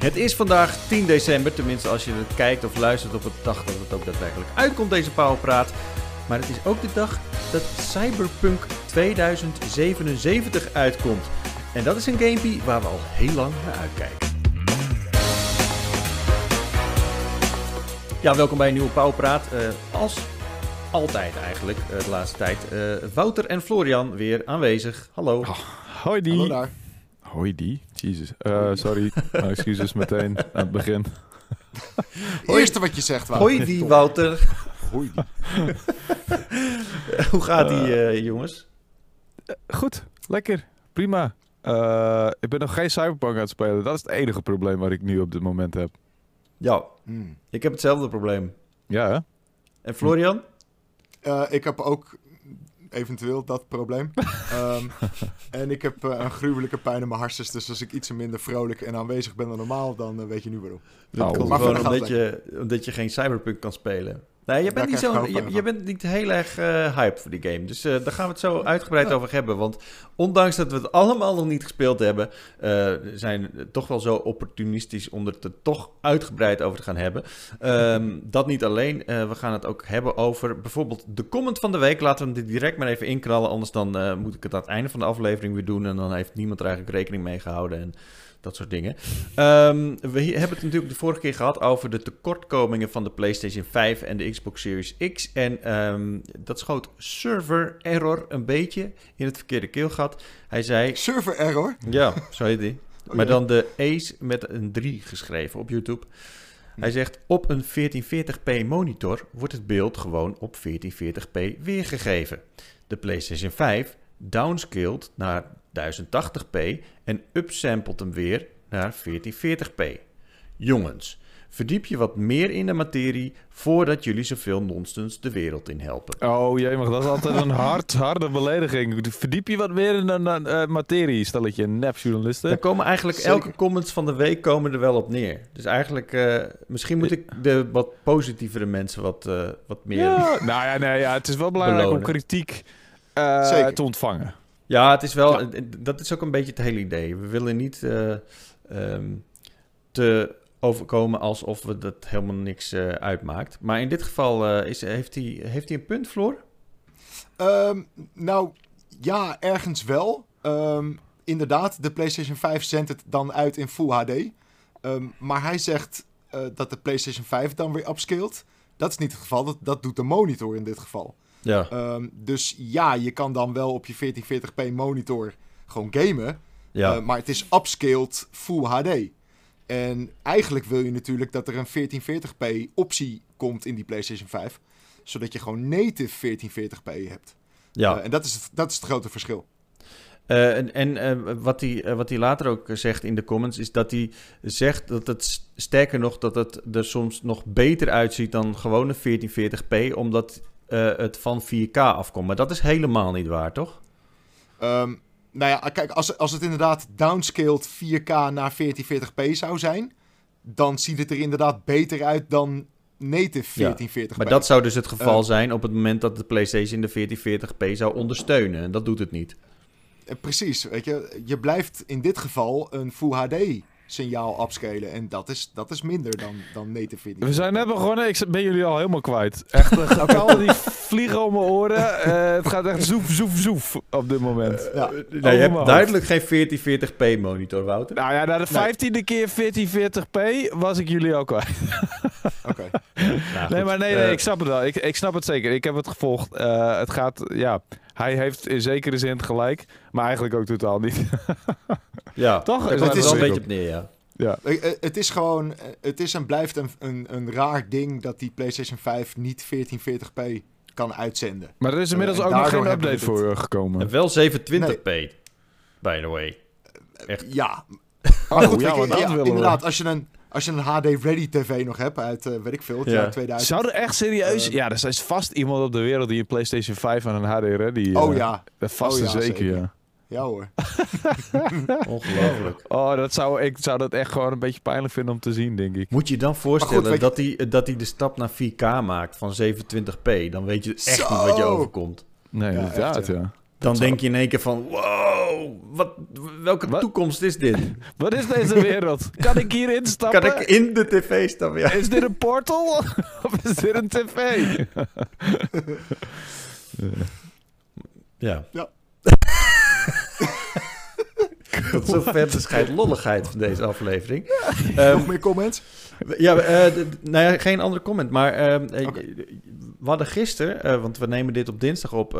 Het is vandaag 10 december, tenminste als je het kijkt of luistert op het dag dat het ook daadwerkelijk uitkomt, deze Powerpraat. Maar het is ook de dag dat Cyberpunk 2077 uitkomt. En dat is een gamepie waar we al heel lang naar uitkijken. Ja, welkom bij een nieuwe Powerpraat. Uh, als altijd eigenlijk, uh, de laatste tijd. Uh, Wouter en Florian weer aanwezig. Hallo. Oh, hoi die. Hallo daar. Hoi die. Jesus. Uh, sorry. nou, excuses meteen aan het begin. Eerste wat je zegt, Wouter. Hoi die, Wouter. Hoi die. Hoe gaat die, uh, jongens? Goed. Lekker. Prima. Uh, ik ben nog geen Cyberpunk aan het spelen. Dat is het enige probleem wat ik nu op dit moment heb. Ja. Mm. Ik heb hetzelfde probleem. Ja, hè? En Florian? Uh, ik heb ook eventueel dat probleem. um, en ik heb uh, een gruwelijke pijn in mijn hartjes. Dus als ik iets minder vrolijk en aanwezig ben dan normaal, dan uh, weet je nu waarom. Dat komt gewoon omdat je, omdat je geen Cyberpunk kan spelen. Nee, je bent, niet, zo, je, je, bent niet heel erg uh, hype voor die game. Dus uh, daar gaan we het zo uitgebreid ja. over hebben. Want ondanks dat we het allemaal nog niet gespeeld hebben, uh, zijn toch wel zo opportunistisch om het er toch uitgebreid over te gaan hebben. Um, dat niet alleen. we gaan het ook hebben over bijvoorbeeld de comment van de week. Laten we hem direct maar even inknallen. Anders dan moet ik het aan het einde van de aflevering weer doen. En dan heeft niemand er eigenlijk rekening mee gehouden. En dat soort dingen. Um, we hebben het natuurlijk de vorige keer gehad over de tekortkomingen van de PlayStation 5 en de Xbox Series X. En um, dat schoot server error een beetje in het verkeerde keelgat. Hij zei... Server error? Ja, zo heet die. Oh, maar dan de Ace met een 3 geschreven op YouTube. Hij zegt, op een 1440p monitor wordt het beeld gewoon op 1440p weergegeven. De PlayStation 5 downscaled naar 1080p en upsamplet hem weer naar 1440p. Jongens, verdiep je wat meer in de materie voordat jullie zoveel nonsens de wereld in helpen. Oh jee, maar dat is altijd een hard, harde belediging. Verdiep je wat meer in de uh, materie, stelletje nepjournalisten. Er komen eigenlijk Zeker. elke comments van de week komen er wel op neer. Dus eigenlijk, uh, misschien moet ik de wat positievere mensen wat, uh, wat meer... Ja, nou ja, nee, ja, het is wel belangrijk belonen. om kritiek te ontvangen. Ja, het is wel, ja. dat is ook een beetje het hele idee. We willen niet uh, um, te overkomen alsof we dat helemaal niks uh, uitmaakt. Maar in dit geval uh, is, heeft, hij, heeft hij een punt, Floor? Um, nou, ja, ergens wel. Um, inderdaad, de PlayStation 5 zendt het dan uit in Full HD. maar hij zegt dat de PlayStation 5 dan weer upscaled. Dat is niet het geval, dat, dat doet de monitor in dit geval. Ja. Um, dus ja, je kan dan wel op je 1440p monitor gewoon gamen. Ja. Uh, maar het is upscaled Full HD. En eigenlijk wil je natuurlijk dat er een 1440p optie komt in die PlayStation 5. Zodat je gewoon native 1440p hebt. Ja. Uh, en dat is, het, dat is het grote verschil. Uh, en en uh, wat, hij, uh, wat hij later ook zegt in de comments is dat hij zegt dat het sterker nog dat het er soms nog beter uitziet dan gewone 1440p, omdat uh, het van 4K afkomt. Maar dat is helemaal niet waar, toch? Um, nou ja, kijk, als, als het inderdaad downscaled 4K naar 1440p zou zijn, dan ziet het er inderdaad beter uit dan native 1440p. Ja, maar dat zou dus het geval uh, zijn op het moment dat de PlayStation de 1440p zou ondersteunen. En dat doet het niet. Uh, precies, weet je. Je blijft in dit geval een Full HD signaal upscalen. En dat is, dat is minder dan, dan native video. We zijn net begonnen. Ik ben jullie al helemaal kwijt. Echt, uh, gaat al die vliegen om mijn oren. Uh, het gaat echt zoef, zoef, zoef op dit moment. Uh, ja. nee, je hebt duidelijk geen 1440p monitor, Wouter. Nou ja, na de vijftiende nee. keer 1440p was ik jullie al kwijt. Oké. Okay. nou, nee, maar nee, nee, ik snap het wel. Ik, ik snap het zeker. Ik heb het gevolgd. het gaat, ja... Hij heeft in zekere zin gelijk, maar eigenlijk ook totaal niet. ja, toch? Het, het is wel een beetje op neer, ja. Ja. Het is gewoon, het is en blijft een, een, een raar ding dat die PlayStation 5 niet 1440p kan uitzenden. Maar er is inmiddels uh, ook nog geen update voor gekomen. En wel 720p, nee. by the way. Echt. Ja. Maar goed, oh, ja, ja, inderdaad, als je een, als je een HD-ready TV nog hebt uit, uh, weet ik veel, het ja. jaar 2000. Zou er echt serieus... Uh, ja, er is vast iemand op de wereld die een PlayStation 5 en een HD-ready... Uh, oh ja. Vast oh, ja, zeker, zeker, ja. Ja hoor. Ongelooflijk. Oh, dat zou, ik zou dat echt gewoon een beetje pijnlijk vinden om te zien, denk ik. Moet je dan voorstellen goed, dat hij dat hij de stap naar 4K maakt van 27p. Dan weet je echt Zo. niet wat je overkomt. Nee, Ja, inderdaad, echt, ja. ja. Dan Dat denk je in één keer van, wow, wat, welke toekomst is dit? Wat is deze wereld? Kan ik hier instappen? Kan ik in de tv stappen? Ja. Is dit een portal? of is dit een tv? ja. Ja. Tot zover de scheidlolligheid van deze aflevering. Um, Nog meer comments? Ja, uh, nou ja, geen andere comment. Maar uh, okay. we hadden gisteren, uh, want we nemen dit op dinsdag op,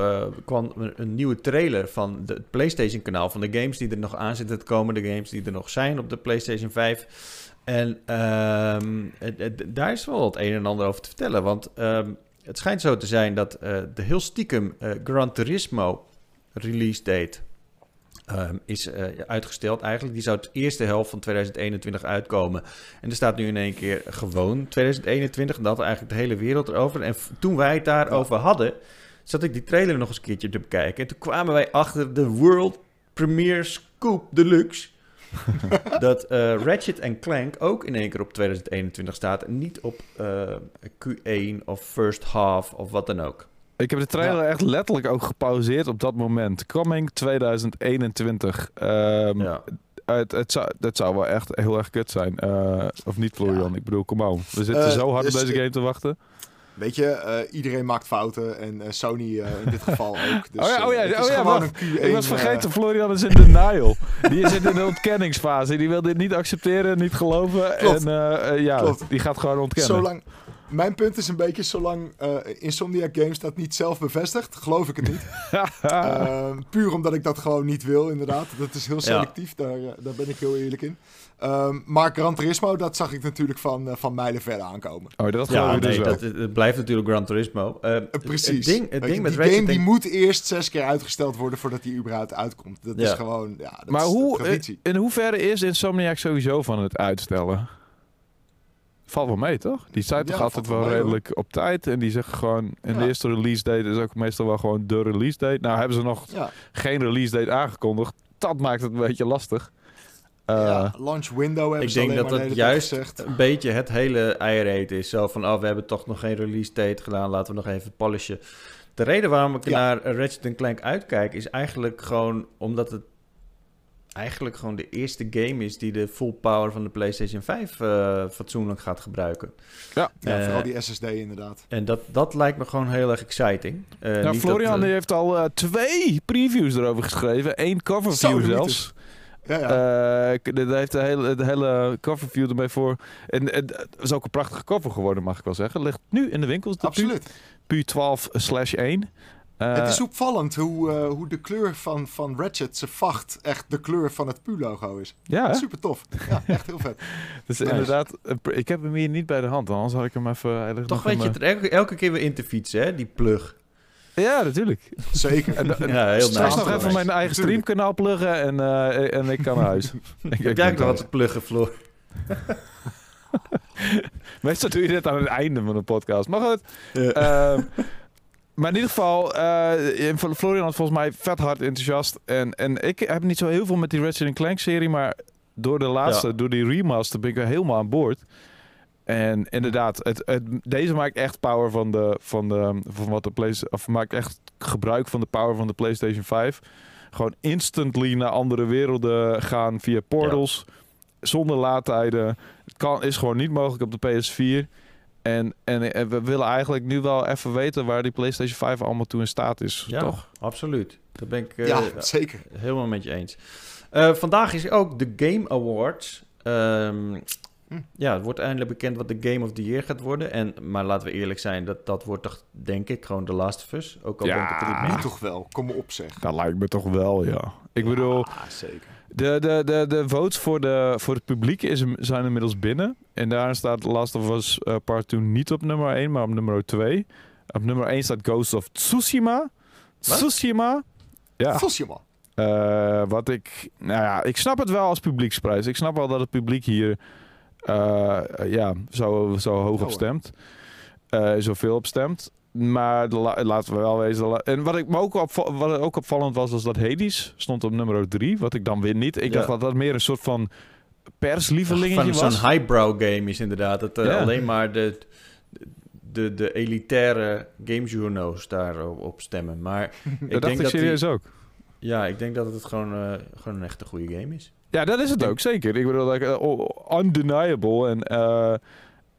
kwam een nieuwe trailer van het PlayStation kanaal. Van de games die er nog aan zitten te komen. De games die er nog zijn op de PlayStation 5. En ehm, daar is wel het een en ander over te vertellen. Want ehm, het schijnt zo te zijn dat de heel stiekem Gran Turismo release date Um, is uh, uitgesteld eigenlijk. Die zou het eerste helft van 2021 uitkomen. En er staat nu in één keer gewoon 2021. En dat eigenlijk de hele wereld erover. En toen wij het daarover hadden, zat ik die trailer nog eens een keertje te bekijken. En toen kwamen wij achter de World Premiere Scoop Deluxe. dat uh, Ratchet Clank ook in één keer op 2021 staat. En niet op uh, Q1 of first half of wat dan ook. Ik heb de trailer echt letterlijk ook gepauzeerd op dat moment. Coming 2021. Um, ja. Het, het, zou, het zou wel echt heel erg kut zijn. Uh, of niet, Florian? Ik bedoel, kom on. We zitten uh, zo hard op deze game te wachten. Weet je, uh, iedereen maakt fouten en Sony in dit geval ook. Dus, oh ja, oh ja, oh ja wacht. Q1, ik was vergeten, Florian is in denial. die is in de ontkenningsfase. Die wil dit niet accepteren, niet geloven. Klopt. En ja, Klopt. die gaat gewoon ontkennen. Zolang, mijn punt is een beetje, zolang uh, Insomniac Games dat niet zelf bevestigt, geloof ik het niet. uh, puur omdat ik dat gewoon niet wil, inderdaad. Dat is heel selectief, daar, uh, daar ben ik heel eerlijk in. Um, maar Gran Turismo, dat zag ik natuurlijk van, uh, van mijlen verder aankomen. Oh, dat ja, nee, dus dat, het blijft natuurlijk Gran Turismo. Uh, Precies. Het ding, het ding met die game die moet eerst zes keer uitgesteld worden voordat die überhaupt uitkomt. Dat ja. is gewoon, ja, dat maar is hoe, in hoeverre is Insomniac sowieso van het uitstellen? Valt wel mee, toch? Die zijn toch altijd wel redelijk op tijd. En die zeggen gewoon... En de eerste release date is ook meestal wel gewoon de release date. Nou hebben ze nog geen release date aangekondigd. Dat maakt het een beetje lastig. Uh, launch window hebben Ik denk dat dat juist een beetje het hele eiereten is. Zo van, oh, we hebben toch nog geen release date gedaan. Laten we nog even polishen. De reden waarom ik naar Ratchet Clank uitkijk... is eigenlijk gewoon omdat het eigenlijk gewoon de eerste game is die de full power van de PlayStation 5 eh, fatsoenlijk gaat gebruiken. Ja, ja eh, vooral die SSD inderdaad. En dat, dat lijkt me gewoon heel erg exciting. Uh, Florian heeft al twee previews erover geschreven. één coverview zelfs. Ja, ja. daar heeft de hele, de hele coverview ermee voor. En, het is ook een prachtige cover geworden, mag ik wel zeggen. Ligt nu in de winkels. Absoluut. Pu12-1. Het is eh, opvallend hoe, uh, hoe de kleur van, van Ratchet, vacht, echt de kleur van het PU-logo is. Ja. Super tof. Ja, echt heel vet. dus nice. inderdaad, eh, ik heb hem hier niet bij de hand, anders had ik hem even. Toch weet je het elke, keer weer in te fietsen, hè, die plug. Ja, natuurlijk. Zeker. En, en, ja, heel nice. nog even mijn eigen streamkanaal pluggen en, uh, en ik kan naar huis. ik, heb dat nog wat te pluggen, Floor? Meestal doe je dit aan het einde van een podcast. Maar goed. Ehm, maar in ieder geval, uh, Florian had volgens mij vet hard enthousiast. En, en ik heb niet zo heel veel met die Ratchet Clank serie, maar door de laatste, door die remaster ben ik weer helemaal aan boord. En inderdaad, het, het, deze maakt echt power van de, van de, van wat de PlayStation, of maakt echt gebruik van de power van de PlayStation 5. Gewoon instantly naar andere werelden gaan via portals, zonder laadtijden. Het kan, is gewoon niet mogelijk op de PS4. En, en, we willen eigenlijk nu wel even weten waar die PlayStation 5 allemaal toe in staat is. Ja, toch? absoluut. Dat ben ik uh, ja, zeker. helemaal met je eens. Uh, vandaag is ook de Game Awards. Um, hm. Ja, het wordt eindelijk bekend wat de Game of the Year gaat worden. En, maar laten we eerlijk zijn, dat, dat wordt toch, denk ik, gewoon The Last of Us. Ook al ja, denk ik het niet toch wel. Kom op zeg. Dat lijkt me toch wel, ja. Ik ja, bedoel... zeker. De, de, de, de votes voor, de, voor het publiek is, zijn inmiddels binnen. En daar staat Last of Us uh, Part 2 niet op nummer 1, maar op nummer 2. Op nummer 1 staat Ghost of Tsushima. Tsushima. Ja. Tsushima. Uh, wat ik... Nou ja, ik snap het wel als publieksprijs. Ik snap wel dat het publiek hier uh, ja, zo, zo hoog op stemt. zoveel op stemt. Maar laten we wel wezen. En wat ik me ook, op, wat ook opvallend was, was dat Hades stond op nummer 3. Wat ik dan weer niet. Ik dacht dat dat meer een soort van perslievelingetje was. Zo'n highbrow game is inderdaad. Dat uh, alleen maar de, de, de elitaire gamejourno's daarop stemmen. Maar ik denk dat serieus ook. Ja, ik denk dat het gewoon, uh, gewoon een echte goede game is. Ja, dat is het ook, zeker. Ik bedoel, like, undeniable en...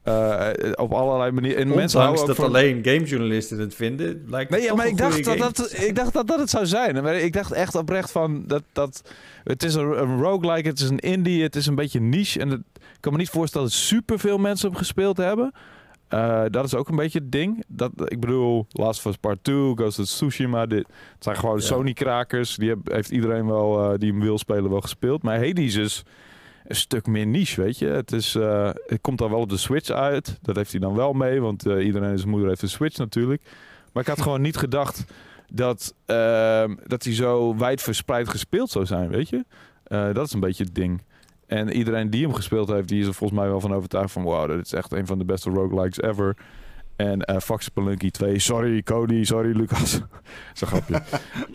Uh, op allerlei manieren. En mensen houden dat alleen gamejournalisten het vinden, lijkt nee, maar ik dacht dat, dat, ik dacht dat dat het zou zijn. Ik dacht echt oprecht van dat, dat het is een, een roguelike, het is een indie, het is een beetje niche. En het, ik kan me niet voorstellen dat superveel mensen hem gespeeld hebben. Uh, dat is ook een beetje het ding. Dat, ik bedoel, Last of Us Part 2, Ghost of Tsushima. Dit, het zijn gewoon Sony-krakers. Die heeft iedereen wel, uh, die hem wil spelen, wel gespeeld. Maar Hades is een stuk meer niche, weet je. Het, is, uh, het komt dan wel op de Switch uit. Dat heeft hij dan wel mee, want uh, iedereen zijn moeder heeft een Switch natuurlijk. Maar ik had gewoon niet gedacht dat, uh, dat hij zo wijd verspreid gespeeld zou zijn, weet je. Uh, dat is een beetje het ding. En iedereen die hem gespeeld heeft, die is er volgens mij wel van overtuigd van... wow, dat is echt een van de beste roguelikes ever. En uh, Fox Spelunky 2, sorry Cody, sorry Lucas. Zo'n grapje.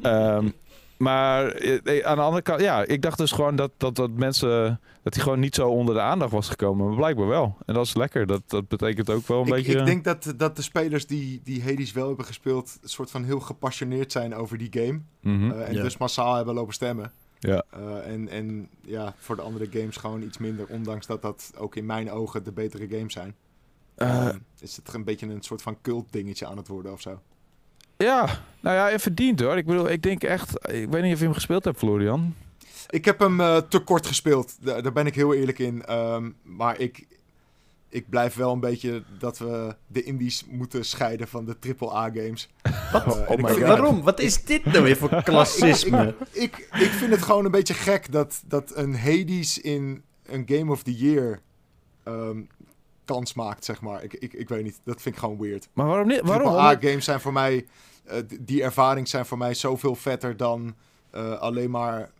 um, Maar eh, aan de andere kant, ja, ik dacht dus gewoon dat, dat, dat mensen, dat hij gewoon niet zo onder de aandacht was gekomen. Maar blijkbaar wel. En dat is lekker. Dat, dat betekent ook wel een ik, beetje... Ik denk dat, dat de spelers die, die Hades wel hebben gespeeld, een soort van heel gepassioneerd zijn over die game. Mm -hmm. uh, en dus massaal hebben lopen stemmen. Ja. Uh, en, en ja, voor de andere games gewoon iets minder, ondanks dat dat ook in mijn ogen de betere games zijn. Uh, is het een beetje een soort van cult dingetje aan het worden of zo? Ja, nou ja, verdiend hoor. Ik bedoel, ik denk echt... Ik weet niet of je hem gespeeld hebt, Florian. Ik heb hem uh, te kort gespeeld. Daar, daar, ben ik heel eerlijk in. Um, maar ik, ik blijf wel een beetje dat we de indies moeten scheiden van de AAA-games. Wat? Uh, oh vind, waarom? Wat is dit nou weer voor klassisme? ik, ik, ik, vind het gewoon een beetje gek dat, dat een Hades in een Game of the Year... Um, kans maakt, zeg maar. Ik, ik, ik weet niet. Dat vind ik gewoon weird. Maar waarom niet? Waarom? A-games zijn voor mij... Uh, die ervaring zijn voor mij zoveel vetter dan uh, alleen maar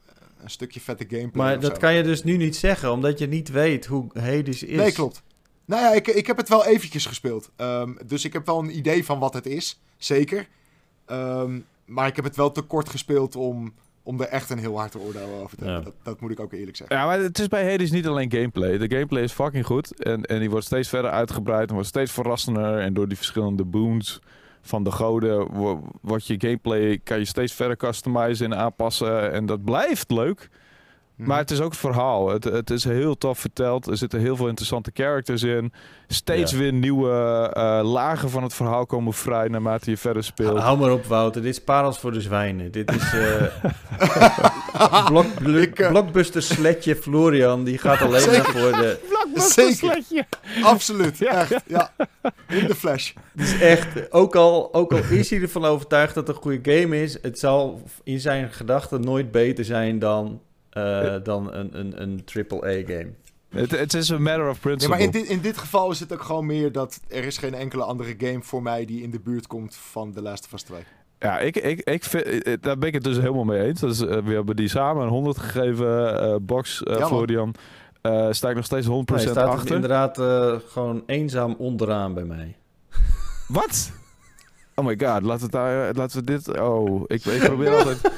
een stukje vette gameplay. Maar dat zo. kan je dus nu niet zeggen, omdat je niet weet hoe Hades is. Nee, klopt. Nou ja, ik, ik heb het wel eventjes gespeeld. Um, dus ik heb wel een idee van wat het is. Zeker. Um, maar ik heb het wel te kort gespeeld om om er echt een heel hard oordeel over te hebben. Ja. Dat, dat, moet ik ook eerlijk zeggen. Ja, maar het is bij Hades niet alleen gameplay. De gameplay is fucking goed. En, en die wordt steeds verder uitgebreid en wordt steeds verrassender. En door die verschillende boons van de goden wordt je gameplay... kan je steeds verder customizen en aanpassen. En dat blijft leuk. Maar mhm. het is ook het verhaal. Het, het is heel tof verteld. Er zitten heel veel interessante characters in. Steeds ja. weer nieuwe uh, lagen van het verhaal komen vrij naarmate je verder speelt. Hou maar op, Wouter. Dit is parels voor de zwijnen. Dit is uh, blok, Blockbuster sletje Florian. Die gaat alleen Zeker. maar voor de... Blockbuster sletje. Absoluut. ja. Echt. Ja. In de flash. Het is echt... Ook al, ook al is hij ervan overtuigd dat het een goede game is... Het zal in zijn gedachten nooit beter zijn dan uh, dan een, een, een AAA-game. Het, het is een matter of principle. Ja, maar in dit, in dit geval is het ook gewoon meer dat er is geen enkele andere game voor mij die in de buurt komt van The Last of Us 2. Ja, ik, ik, ik vind, daar ben ik het dus helemaal mee eens. Dus, uh, we hebben die samen een 100 gegeven, uh, box, uh, ja, Florian. Uh, sta ik nog steeds 100% nee, staat achter. inderdaad gewoon eenzaam onderaan bij mij. Wat? Oh my god, laten we, daar, laten we dit... Oh, ik, ik probeer altijd...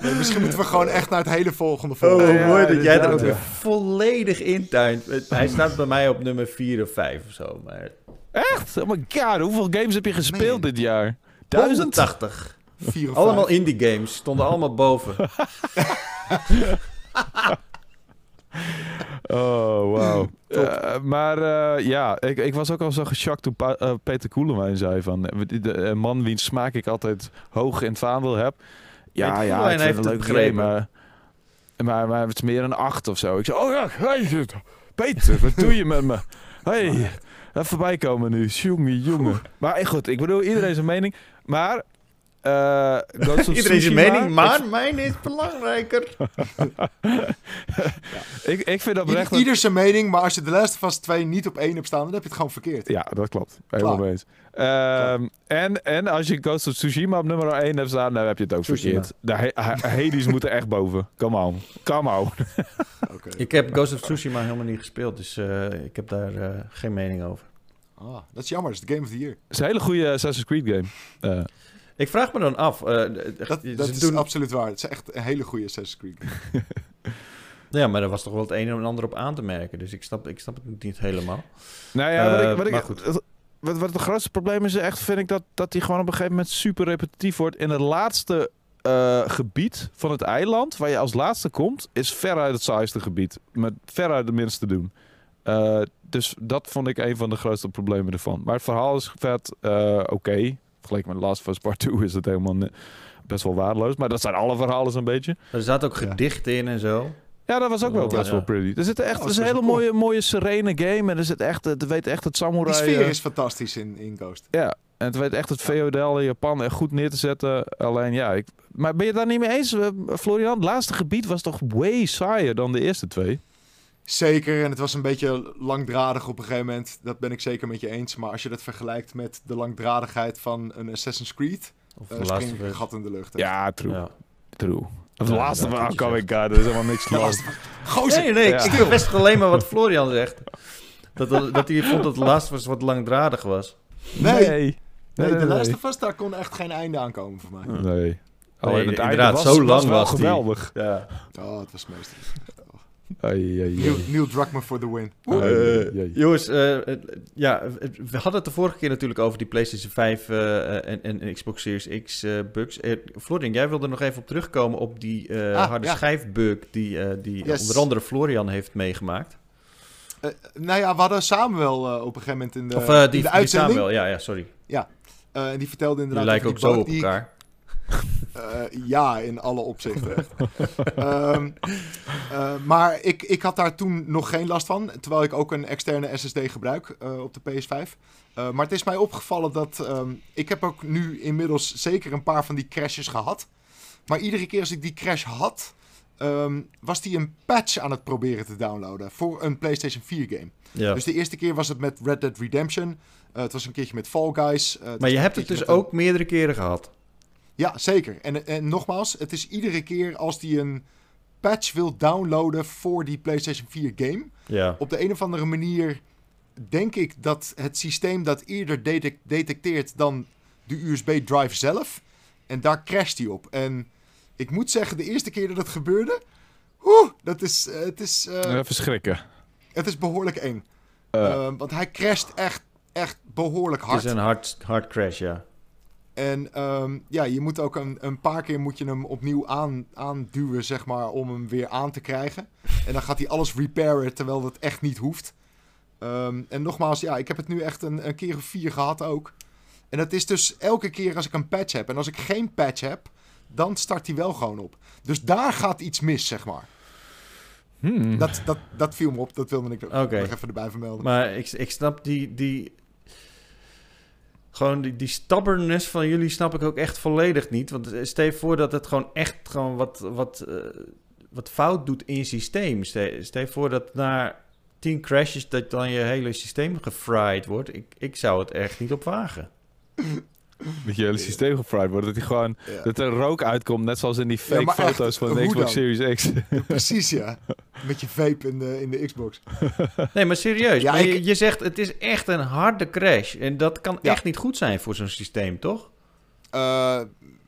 Nee, misschien moeten we gewoon echt naar het hele volgende volgen. Oh, ja, mooi dat jij er ook weer volledig intuint. Hij staat bij mij op nummer 4 of 5 of zo. Maar... Echt? Oh my god, hoeveel games heb je gespeeld nee. dit jaar? 1080. Allemaal indie games, stonden allemaal boven. Oh, wow. Uh, maar uh, ja, ik, ik was ook al zo geschokt toen pa uh, Peter Koelewijn zei van... De, man wiens smaak ik altijd hoog in het vaandel heb. Ja, ja, ik vind het een leuk game, maar, maar, maar het is meer een acht of zo. Ik zei, oh ja, hey, Peter, wat doe je met me? Hey, even bijkomen nu. Jongen, jongen. Maar goed, ik bedoel, iedereen zijn mening. Maar uh, Iedereen zijn mening, maar ik... mijn is belangrijker. ja. ik, ik vind dat oprecht... Ieder zijn mening, maar als je de Last of Us 2 niet op één hebt staan, dan heb je het gewoon verkeerd. Ja, dat klopt. Helemaal mee eens. Um, en, en als je Ghost of Tsushima op nummer 1 hebt staan, dan heb je het ook Tsushima. verkeerd. De Hades moeten echt boven. Come on. Come on. okay. Ik heb Ghost of Tsushima helemaal niet gespeeld, dus uh, ik heb daar uh, geen mening over. Ah, dat is jammer. Dat is de Game of the Year. Het is een hele goede Assassin's Creed game. Ik vraag me dan af. Uh, dat dat is doen... absoluut waar. Het is echt een hele goede Assassin's Creed. ja, maar er was toch wel het een en ander op aan te merken. Dus ik snap, ik snap het niet helemaal. Nou ja, wat ik, wat ik, goed. Wat, wat het grootste probleem is, echt vind ik dat, dat die gewoon op een gegeven moment super repetitief wordt. In het laatste uh, gebied van het eiland waar je als laatste komt, is veruit het saaiste gebied. Met veruit de minste doen. Uh, dus dat vond ik een van de grootste problemen ervan. Maar het verhaal is vet uh, oké. Okay. Vergeleken met Last of Us Part 2 is het helemaal best wel waardeloos. Maar dat zijn alle verhalen zo'n beetje. Er zaten ook gedichten in en zo. Ja, dat was ook wel best wel pretty. Er zit echt, oh, het is een hele mooie, mooie serene game. En er zit echt, het weet echt het samurai... Die sfeer is fantastisch in, in Ghost. Ja, en het weet echt het feodale Japan echt goed neer te zetten. Alleen ja, ik, maar ben je daar niet mee eens, eh, Florian? Het laatste gebied was toch way saaier dan de eerste twee? Zeker, en het was een beetje langdradig op een gegeven moment. Dat ben ik zeker met je eens. Maar als je dat vergelijkt met de langdradigheid van een Assassin's Creed... Of uh, spring ik een gat in de lucht. Ja, true. Ja. True. Of de laatste van Coming God, er is helemaal niks los. Gozer! Nee, nee, ja. ik best alleen maar wat Florian zegt. Dat, dat hij vond dat de laatste was wat langdradig was. Nee. nee. Nee, de laatste vast daar kon echt geen einde aankomen voor mij. Nee. Alleen het einde was, zo lang was, geweldig. Ja. Oh, het was meestal. Neil, Neil Druckmann voor de win. Uh, jongens, uh, ja, we hadden het de vorige keer natuurlijk over die PlayStation 5 uh, en, en, Xbox Series X bugs. Florian, jij wilde nog even op terugkomen op die ah, harde ja. schijfbug die, die yes. onder andere Florian heeft meegemaakt. nou ja, we hadden samen wel op een gegeven moment in de, of, die, in de uitzending. Samuel, ja, ja, sorry. Ja, en die vertelde inderdaad... Die lijken ook zo op elkaar. Uh, ja, in alle opzichten. um, uh, maar ik, ik had daar toen nog geen last van. Terwijl ik ook een externe SSD gebruik uh, op de PS5. maar het is mij opgevallen dat. Um, ik heb ook nu inmiddels zeker een paar van die crashes gehad. Maar iedere keer als ik die crash had. Um, was die een patch aan het proberen te downloaden. Voor een PlayStation 4 game. Ja. Dus de eerste keer was het met Red Dead Redemption. het was een keertje met Fall Guys. maar je hebt het dus ook meerdere keren gehad. Ja, zeker. En, en nogmaals, het is iedere keer als die een patch wil downloaden voor die PlayStation 4 game. Ja. Op de een of andere manier denk ik dat het systeem dat eerder detecteert dan de USB-drive zelf. En daar crasht hij op. En ik moet zeggen, de eerste keer dat het gebeurde, oeh, dat is, uh, het is... Uh, verschrikken. Het is behoorlijk eng. Uh. want hij crasht echt, echt behoorlijk hard. Het is een hard, hard crash, ja. En ehm, ja, je moet ook een, een paar keer moet je hem opnieuw aan, aanduwen, zeg maar, om hem weer aan te krijgen. En dan gaat hij alles repairen, terwijl dat echt niet hoeft. Ehm, en nogmaals, ja, ik heb het nu echt een, een keer of vier gehad ook. En dat is dus elke keer als ik een patch heb. En als ik geen patch heb, dan start hij wel gewoon op. Dus daar gaat iets mis, zeg maar. Hmm. Dat, dat, dat viel me op, dat wilde ik nog even erbij vermelden. Maar ik, ik snap die, die gewoon die, die stubbornness van jullie snap ik ook echt volledig niet. Want stel voor dat het gewoon echt gewoon wat, wat, uh, wat fout doet in je systeem. Stel, voor dat na tien crashes dat dan je hele systeem gefried wordt. Ik, ik zou het echt niet op wagen. Dat je hele systeem gefried wordt. Dat, hij gewoon, dat er rook uitkomt, net zoals in die fake foto's van de Xbox Series X. precies, ja. Met je vape in de, in de Xbox. nee, maar serieus. Ja, je, je, zegt het is echt een harde crash. En dat kan echt niet goed zijn voor zo'n systeem, toch? Uh,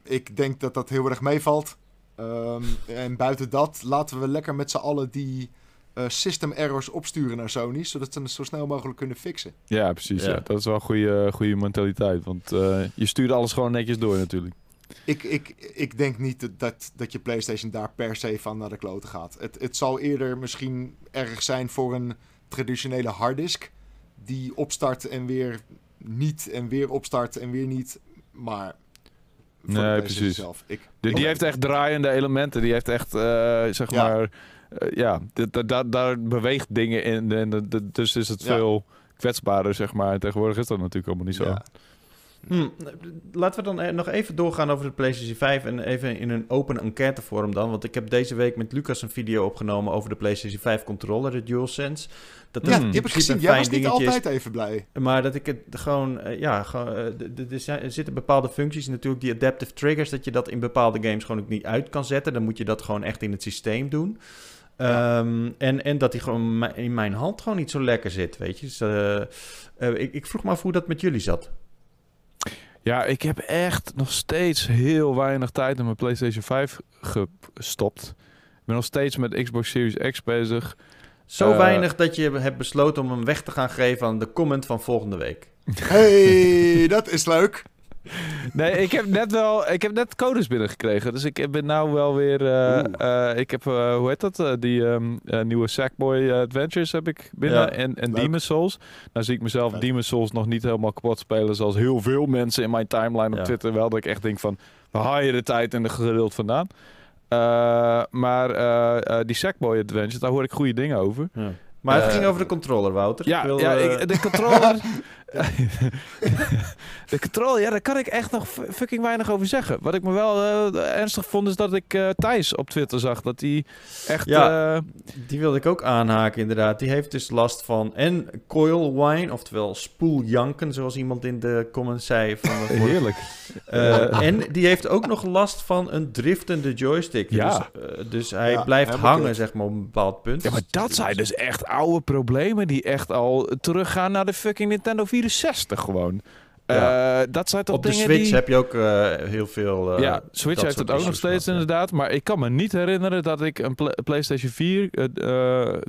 ik denk dat dat heel erg meevalt. Um, en buiten dat laten we lekker met z'n allen die uh, system errors opsturen naar Sony, zodat ze het zo snel mogelijk kunnen fixen. Ja, precies. Ja. Dat is wel een goede, goede mentaliteit, want uh, je stuurt alles gewoon netjes door natuurlijk. Ik, ik, ik denk niet dat, dat je PlayStation daar per se van naar de kloten gaat. Het, het zal eerder misschien erg zijn voor een traditionele harddisk die opstart en weer niet en weer opstart en weer niet. Maar nee, precies. Zelf. Ik, die, die heeft echt draaiende elementen. Die heeft echt, uh, zeg maar, ja, daar, daar beweegt dingen in. En dus is het veel kwetsbaarder, zeg maar. Tegenwoordig is dat natuurlijk allemaal niet zo. Ja. Hm, laten we dan e- nog even doorgaan over de PlayStation 5 en even in een open enquêtevorm dan. Want ik heb deze week met Lucas een video opgenomen over de PlayStation 5 controller, de DualSense. Dat ja, die heb ik gezien. Jij was niet altijd even blij. Maar dat ik het gewoon, uh, ja, gewoon, er zitten bepaalde functies, natuurlijk die adaptive triggers, dat je dat in bepaalde games gewoon ook niet uit kan zetten. Dan moet je dat gewoon echt in het systeem doen. Ehm, en, en dat hij gewoon in mijn hand gewoon niet zo lekker zit, weet je. Dus, uh, ik, ik vroeg me af hoe dat met jullie zat. Ja, ik heb echt nog steeds heel weinig tijd in mijn PlayStation 5 gestopt. Ik ben nog steeds met Xbox Series X bezig. Zo uh, weinig dat je hebt besloten om hem weg te gaan geven aan de comment van volgende week. Hey, dat is leuk. Nee, ik heb net wel, ik heb net codes binnengekregen. Dus ik ben nou wel weer, uh, ik heb, uh, hoe heet dat, die um, nieuwe Sackboy Adventures heb ik binnen en, en Demon's Souls. Nou zie ik mezelf Demon's Souls nog niet helemaal kapot spelen zoals heel veel mensen in mijn timeline op Twitter wel. Dat ik echt denk van, waar haal je de tijd en de geduld vandaan? maar die Sackboy Adventures, daar hoor ik goede dingen over. Ja. Maar het ging over de controller, Wouter. Ja, wil, ja ik, de controller... de controle, ja, daar kan ik echt nog fucking weinig over zeggen. Wat ik me wel uh, ernstig vond, is dat ik uh, Thijs op Twitter zag. Dat hij echt... Ja, uh, die wilde ik ook aanhaken, inderdaad. Die heeft dus last van en coil wine, oftewel spoeljanken, zoals iemand in de comments zei. Van Heerlijk. en die heeft ook nog last van een driftende joystick. Ja. Dus, dus hij ja, blijft hangen, zeg maar, op een bepaald punt. Ja, maar dat zijn dus echt oude problemen die echt al teruggaan naar de fucking Nintendo 4 64 gewoon. Ja. Uh, dat zijn toch Op de Switch heb je ook uh, heel veel. Uh, ja, Switch heeft het ook nog steeds inderdaad. Maar ik kan me niet herinneren dat ik een PlayStation 4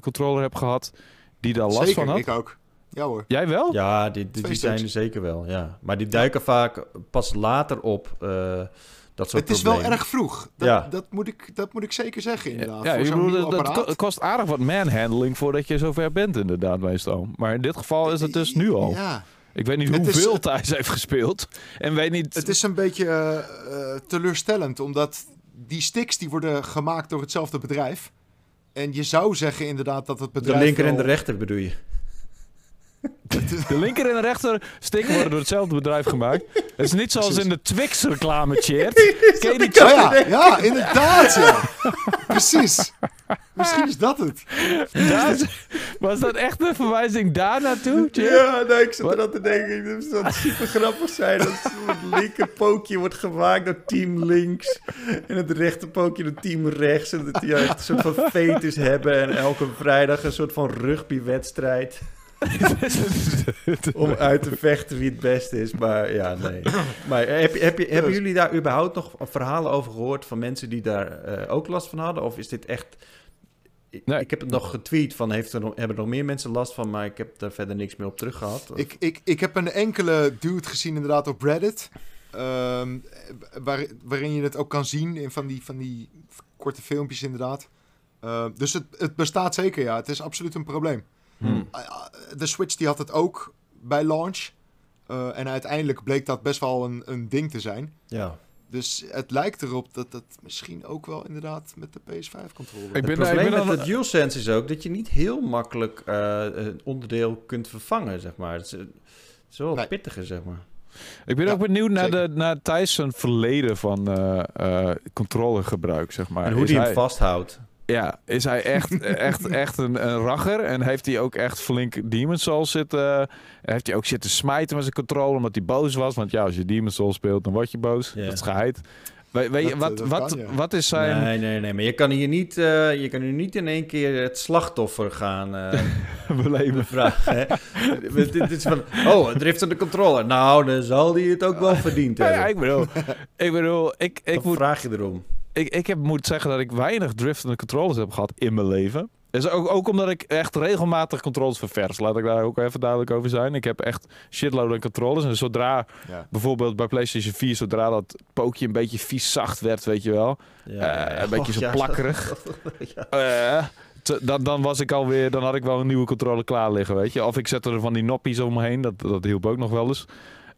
controller heb gehad die daar last zeker, van had. ik ook. Ja hoor. Jij wel? Ja, die, die, die zijn er zeker wel. Ja. Maar die duiken vaak pas later op. Dat soort het is wel erg vroeg. Dat, ja. dat, moet ik, dat moet ik zeker zeggen, inderdaad. Ja, ja bedoel, dat, kost aardig wat manhandling voordat je zover bent, inderdaad, meestal. Maar in dit geval is het dus nu al. Ja. Ik weet niet hoeveel Thijs heeft gespeeld. En weet niet... Het is een beetje uh, teleurstellend, omdat die sticks die worden gemaakt door hetzelfde bedrijf. En je zou zeggen inderdaad dat het bedrijf. De linker en de rechter bedoel je? De linker en de rechter stick worden door hetzelfde bedrijf gemaakt. Het is niet zoals in de Twix reclame, Cheert. Ken die oh ja, ja, inderdaad, ja. Precies. Misschien is dat het. was dat echt een verwijzing daar naartoe? Ja, nee, ik zat er aan te denken. Het zou super grappig zijn dat het linker pookje wordt gemaakt door team links. En het rechter pookje door team rechts. En dat die een soort van fetus hebben. En elke vrijdag een soort van rugbywedstrijd. om uit te vechten wie het beste is. Maar ja, nee. Maar heb, heb je, hebben jullie daar überhaupt nog verhalen over gehoord van mensen die daar uh, ook last van hadden? Of is dit echt... Nee. Ik heb het nog getweet van, heeft er nog, hebben er nog meer mensen last van, maar ik heb daar verder niks meer op terug gehad. Ik, ik, ik heb een enkele dude gezien inderdaad op Reddit, um, waar, waarin je het ook kan zien in van die, van die korte filmpjes inderdaad. Uh, dus het, het bestaat zeker, ja. Het is absoluut een probleem. Hmm. Eh, eh, de Switch die had het ook bij launch. Uh, en uiteindelijk bleek dat best wel een, een ding te zijn. Ja. Dus het lijkt erop dat dat misschien ook wel inderdaad met de PS5-controller... Het probleem met de DualSense is ook dat je niet heel makkelijk uh, een onderdeel kunt vervangen, zeg maar. Het is, het is wel nee. pittiger, zeg maar. Ik ben ook benieuwd naar, de, naar Thijs verleden van uh, uh, controlegebruik, zeg maar. En hoe hij hem vasthoudt. Ja, is hij echt, echt, echt een, een racher. En heeft hij ook echt flink Demon's Souls zitten... Heeft hij ook zitten smijten met zijn controle omdat hij boos was. Want ja, als je Demon's Souls speelt, dan word je boos. Dat is geheid. Weet, weet je, wat, wat, wat is zijn... Nee, nee, nee. Maar je kan hier niet, uh, je kan hier niet in één keer het slachtoffer gaan uh, beleven. Vragen, hè? dit, is van, oh, drift aan de controle. Nou, dan zal hij het ook wel verdiend hebben. Ja, ik bedoel... Ik bedoel, ik... ik moet, vraag je erom ik, ik heb, moet zeggen dat ik weinig driftende controles heb gehad in mijn leven. Dus ook, ook omdat ik echt regelmatig controles ververs. Laat ik daar ook even duidelijk over zijn. Ik heb echt shitload aan controles. En zodra, bijvoorbeeld bij PlayStation 4, zodra dat pookje een beetje vies zacht werd, weet je wel. Ja, uh, een beetje zo plakkerig. uh, dan, dan was ik alweer, dan had ik wel een nieuwe controle klaar liggen, weet je. Of ik zette er van die noppies omheen, dat, dat hielp ook nog wel eens.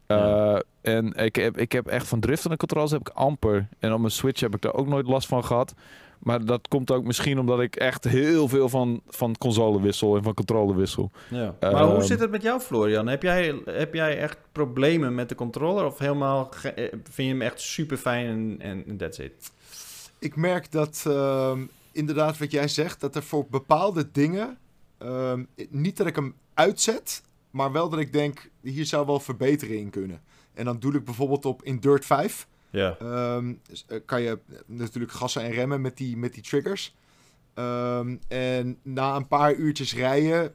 Uh, en ik heb, ik heb echt van driftende controles heb ik amper. En op mijn Switch heb ik daar ook nooit last van gehad. Maar dat komt ook misschien omdat ik echt heel veel van, van console wissel en van controle wissel. Ja. maar hoe ehm, zit het met jou, Florian? Heb jij, heb jij echt problemen met de controller? Of helemaal eh, vind je hem echt super fijn en, en that's it? Ik merk dat uh, inderdaad wat jij zegt, dat er voor bepaalde dingen, uh, niet dat ik hem uitzet, maar wel dat ik denk, hier zou wel verbetering in kunnen. En dan doe ik bijvoorbeeld op in Dirt 5. Ja. Um, kan je natuurlijk gassen en remmen met die, met die triggers. Um, en na een paar uurtjes rijden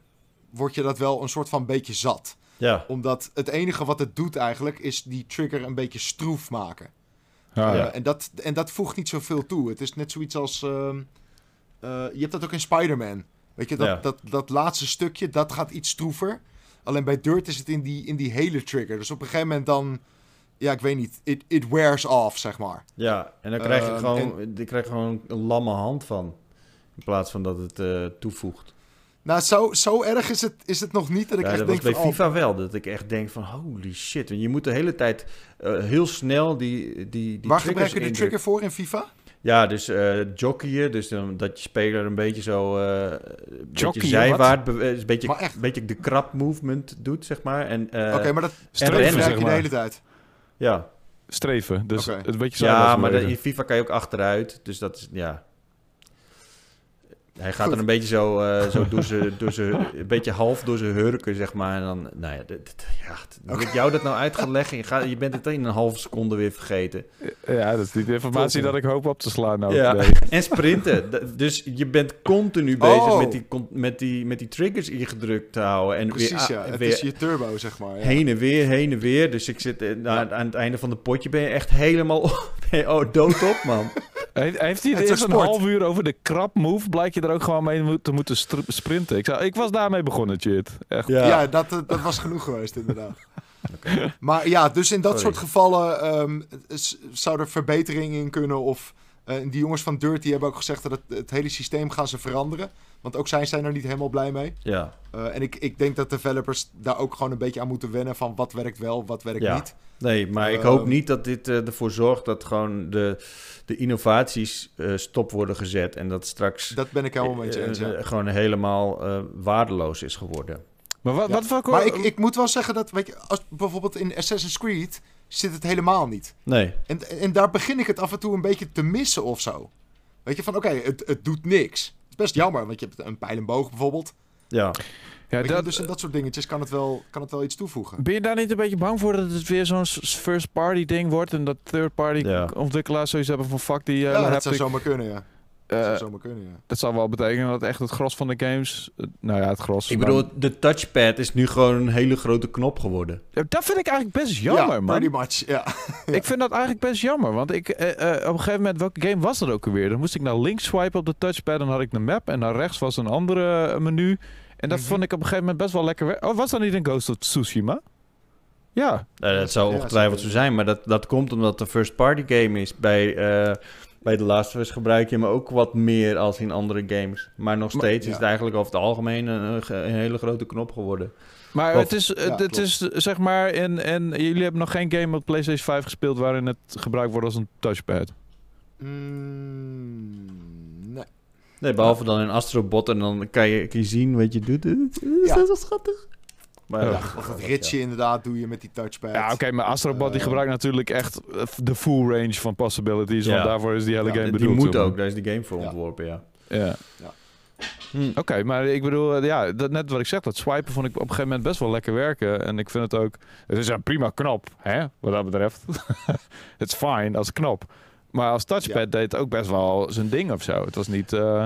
word je dat wel een soort van beetje zat. Ja. Omdat het enige wat het doet eigenlijk is die trigger een beetje stroef maken. Ah, ja. en, dat, en dat voegt niet zoveel toe. Het is net zoiets als... Uh, je hebt dat ook in Spider-Man. Weet je, dat, ja. dat, dat laatste stukje, dat gaat iets stroever. Alleen bij Dirt is het in die, in die hele trigger. Dus op een gegeven moment dan ja, ik weet niet, it, it wears off, zeg maar. Ja, en dan krijg je ehm, gewoon, en... je krijgt gewoon een lamme hand van. In plaats van dat het uh, toevoegt. Nou, zo, zo erg is het, is het nog niet dat ik ja, echt dat denk was bij FIFA wel. Dat ik echt denk van, holy shit. je moet de hele tijd uh, heel snel die, die, die Waar gebruik je de trigger voor in FIFA? Ja, dus uh, jockeyen. Dus dan, dat je speler een beetje zo... Uh, beetje zijwaart... Een beetje, een beetje de krab movement doet, zeg maar. En, uh, Oké, maar dat streven zeg je de hele tijd? Ja. Streven, dus okay. het beetje Ja, maar in FIFA kan je ook achteruit. Dus dat is, ja... Hij gaat er een beetje zo, uh, zo door zijn, door zijn, een beetje half door zijn hurken, zeg maar. En dan, nou ja, dit, ja okay. ik jou dat nou uit gaan leggen, je, gaat, je bent het in een halve seconde weer vergeten. Ja, dat is niet de informatie dat ik hoop op te slaan. Nou, ja. En sprinten. Dus je bent continu bezig oh. met, die, met, die, met die triggers ingedrukt te houden. En Precies, weer, ja. Het weer, is je turbo, zeg maar. Ja. Heen en weer, heen en weer. Dus ik zit eh, aan, het einde van de potje ben je echt helemaal oh, doodop, man. Heeft hij eerst een half uur over de krap move? Blijk je er ook gewoon mee te moeten sprinten? Ik, zou, ik was daarmee begonnen, Chit. Echt. Ja, dat, eh, dat was genoeg geweest, inderdaad. Maar ja, dus in dat soort gevallen um, zou er verbetering in kunnen. Of uh, die jongens van Dirty hebben ook gezegd dat het, het, hele systeem gaan ze veranderen. Want ook zij zijn er niet helemaal blij mee. Ja. Uh, en ik, ik denk dat developers daar ook gewoon een beetje aan moeten wennen van wat werkt wel, wat werkt ja. niet. Nee, maar ik hoop ehm, niet dat dit uh, ervoor zorgt dat gewoon de, de innovaties uh, stop worden gezet. En dat straks... Dat ben ik helemaal met je eens, ja. Gewoon helemaal waardeloos is geworden. Maar wat, wat voor... Maar ik, ik moet wel zeggen dat, weet je, als bijvoorbeeld in Assassin's Creed zit het helemaal niet. Nee. En, en daar begin ik het af en toe een beetje te missen of zo. Weet je, van oké, het, het doet niks. Best jammer, want je hebt een pijl en boog bijvoorbeeld. Ja. Ja, dat, dus in dat soort dingetjes kan het, wel, kan het wel iets toevoegen. Ben je daar niet een beetje bang voor dat het weer zo'n first party ding wordt en dat third party ja. ontwikkelaars zoiets hebben van fuck die uh, Ja, dat zou zomaar kunnen, ja. Uh, dat, kunnen, ja. dat zou wel betekenen dat echt het gros van de games... Uh, nou ja, het gros... Ik bedoel, de touchpad is nu gewoon een hele grote knop geworden. Ja, dat vind ik eigenlijk best jammer, ja, man. pretty much, ja. ik vind dat eigenlijk best jammer, want ik... Uh, op een gegeven moment, welke game was dat ook alweer? Dan moest ik naar links swipen op de touchpad, dan had ik de map... en naar rechts was een andere menu... En dat mhm. vond ik op een gegeven moment best wel lekker. Oh, was dat niet een Ghost of Tsushima? Ja. dat zou ongetwijfeld zo zijn, maar dat, dat komt omdat het een first-party game is. Bij, uh, bij The Last of Us gebruik je hem ook wat meer als in andere games. Maar nog steeds is het eigenlijk over het algemeen een, een hele grote knop geworden. Maar het is, het is zeg maar, en, en jullie hebben nog geen game op PlayStation 5 gespeeld waarin het gebruikt wordt als een touchpad? Mm, nee. Nee, behalve dan in Astrobot en dan kan je, kan je zien wat je doet. Ja. Dat is wel schattig. Maar ja, of het ritje inderdaad doe je met die touchpad. Ja, oké, maar Astrobot die eh, gebruikt natuurlijk echt de full range van possibilities. Want daarvoor is die hele game bedoeld. Die moet ook, daar is die game voor ontworpen, ja. Ja. Hm. Oké, maar ik bedoel, eh, ja, dat, net wat ik zeg, dat swipen vond ik op een gegeven moment best wel lekker werken. En ik vind het ook, het is een prima knop, hè, wat dat betreft. Het is fine als knop. Maar als touchpad deed het ook best wel zijn ding of zo. Het was niet, uh,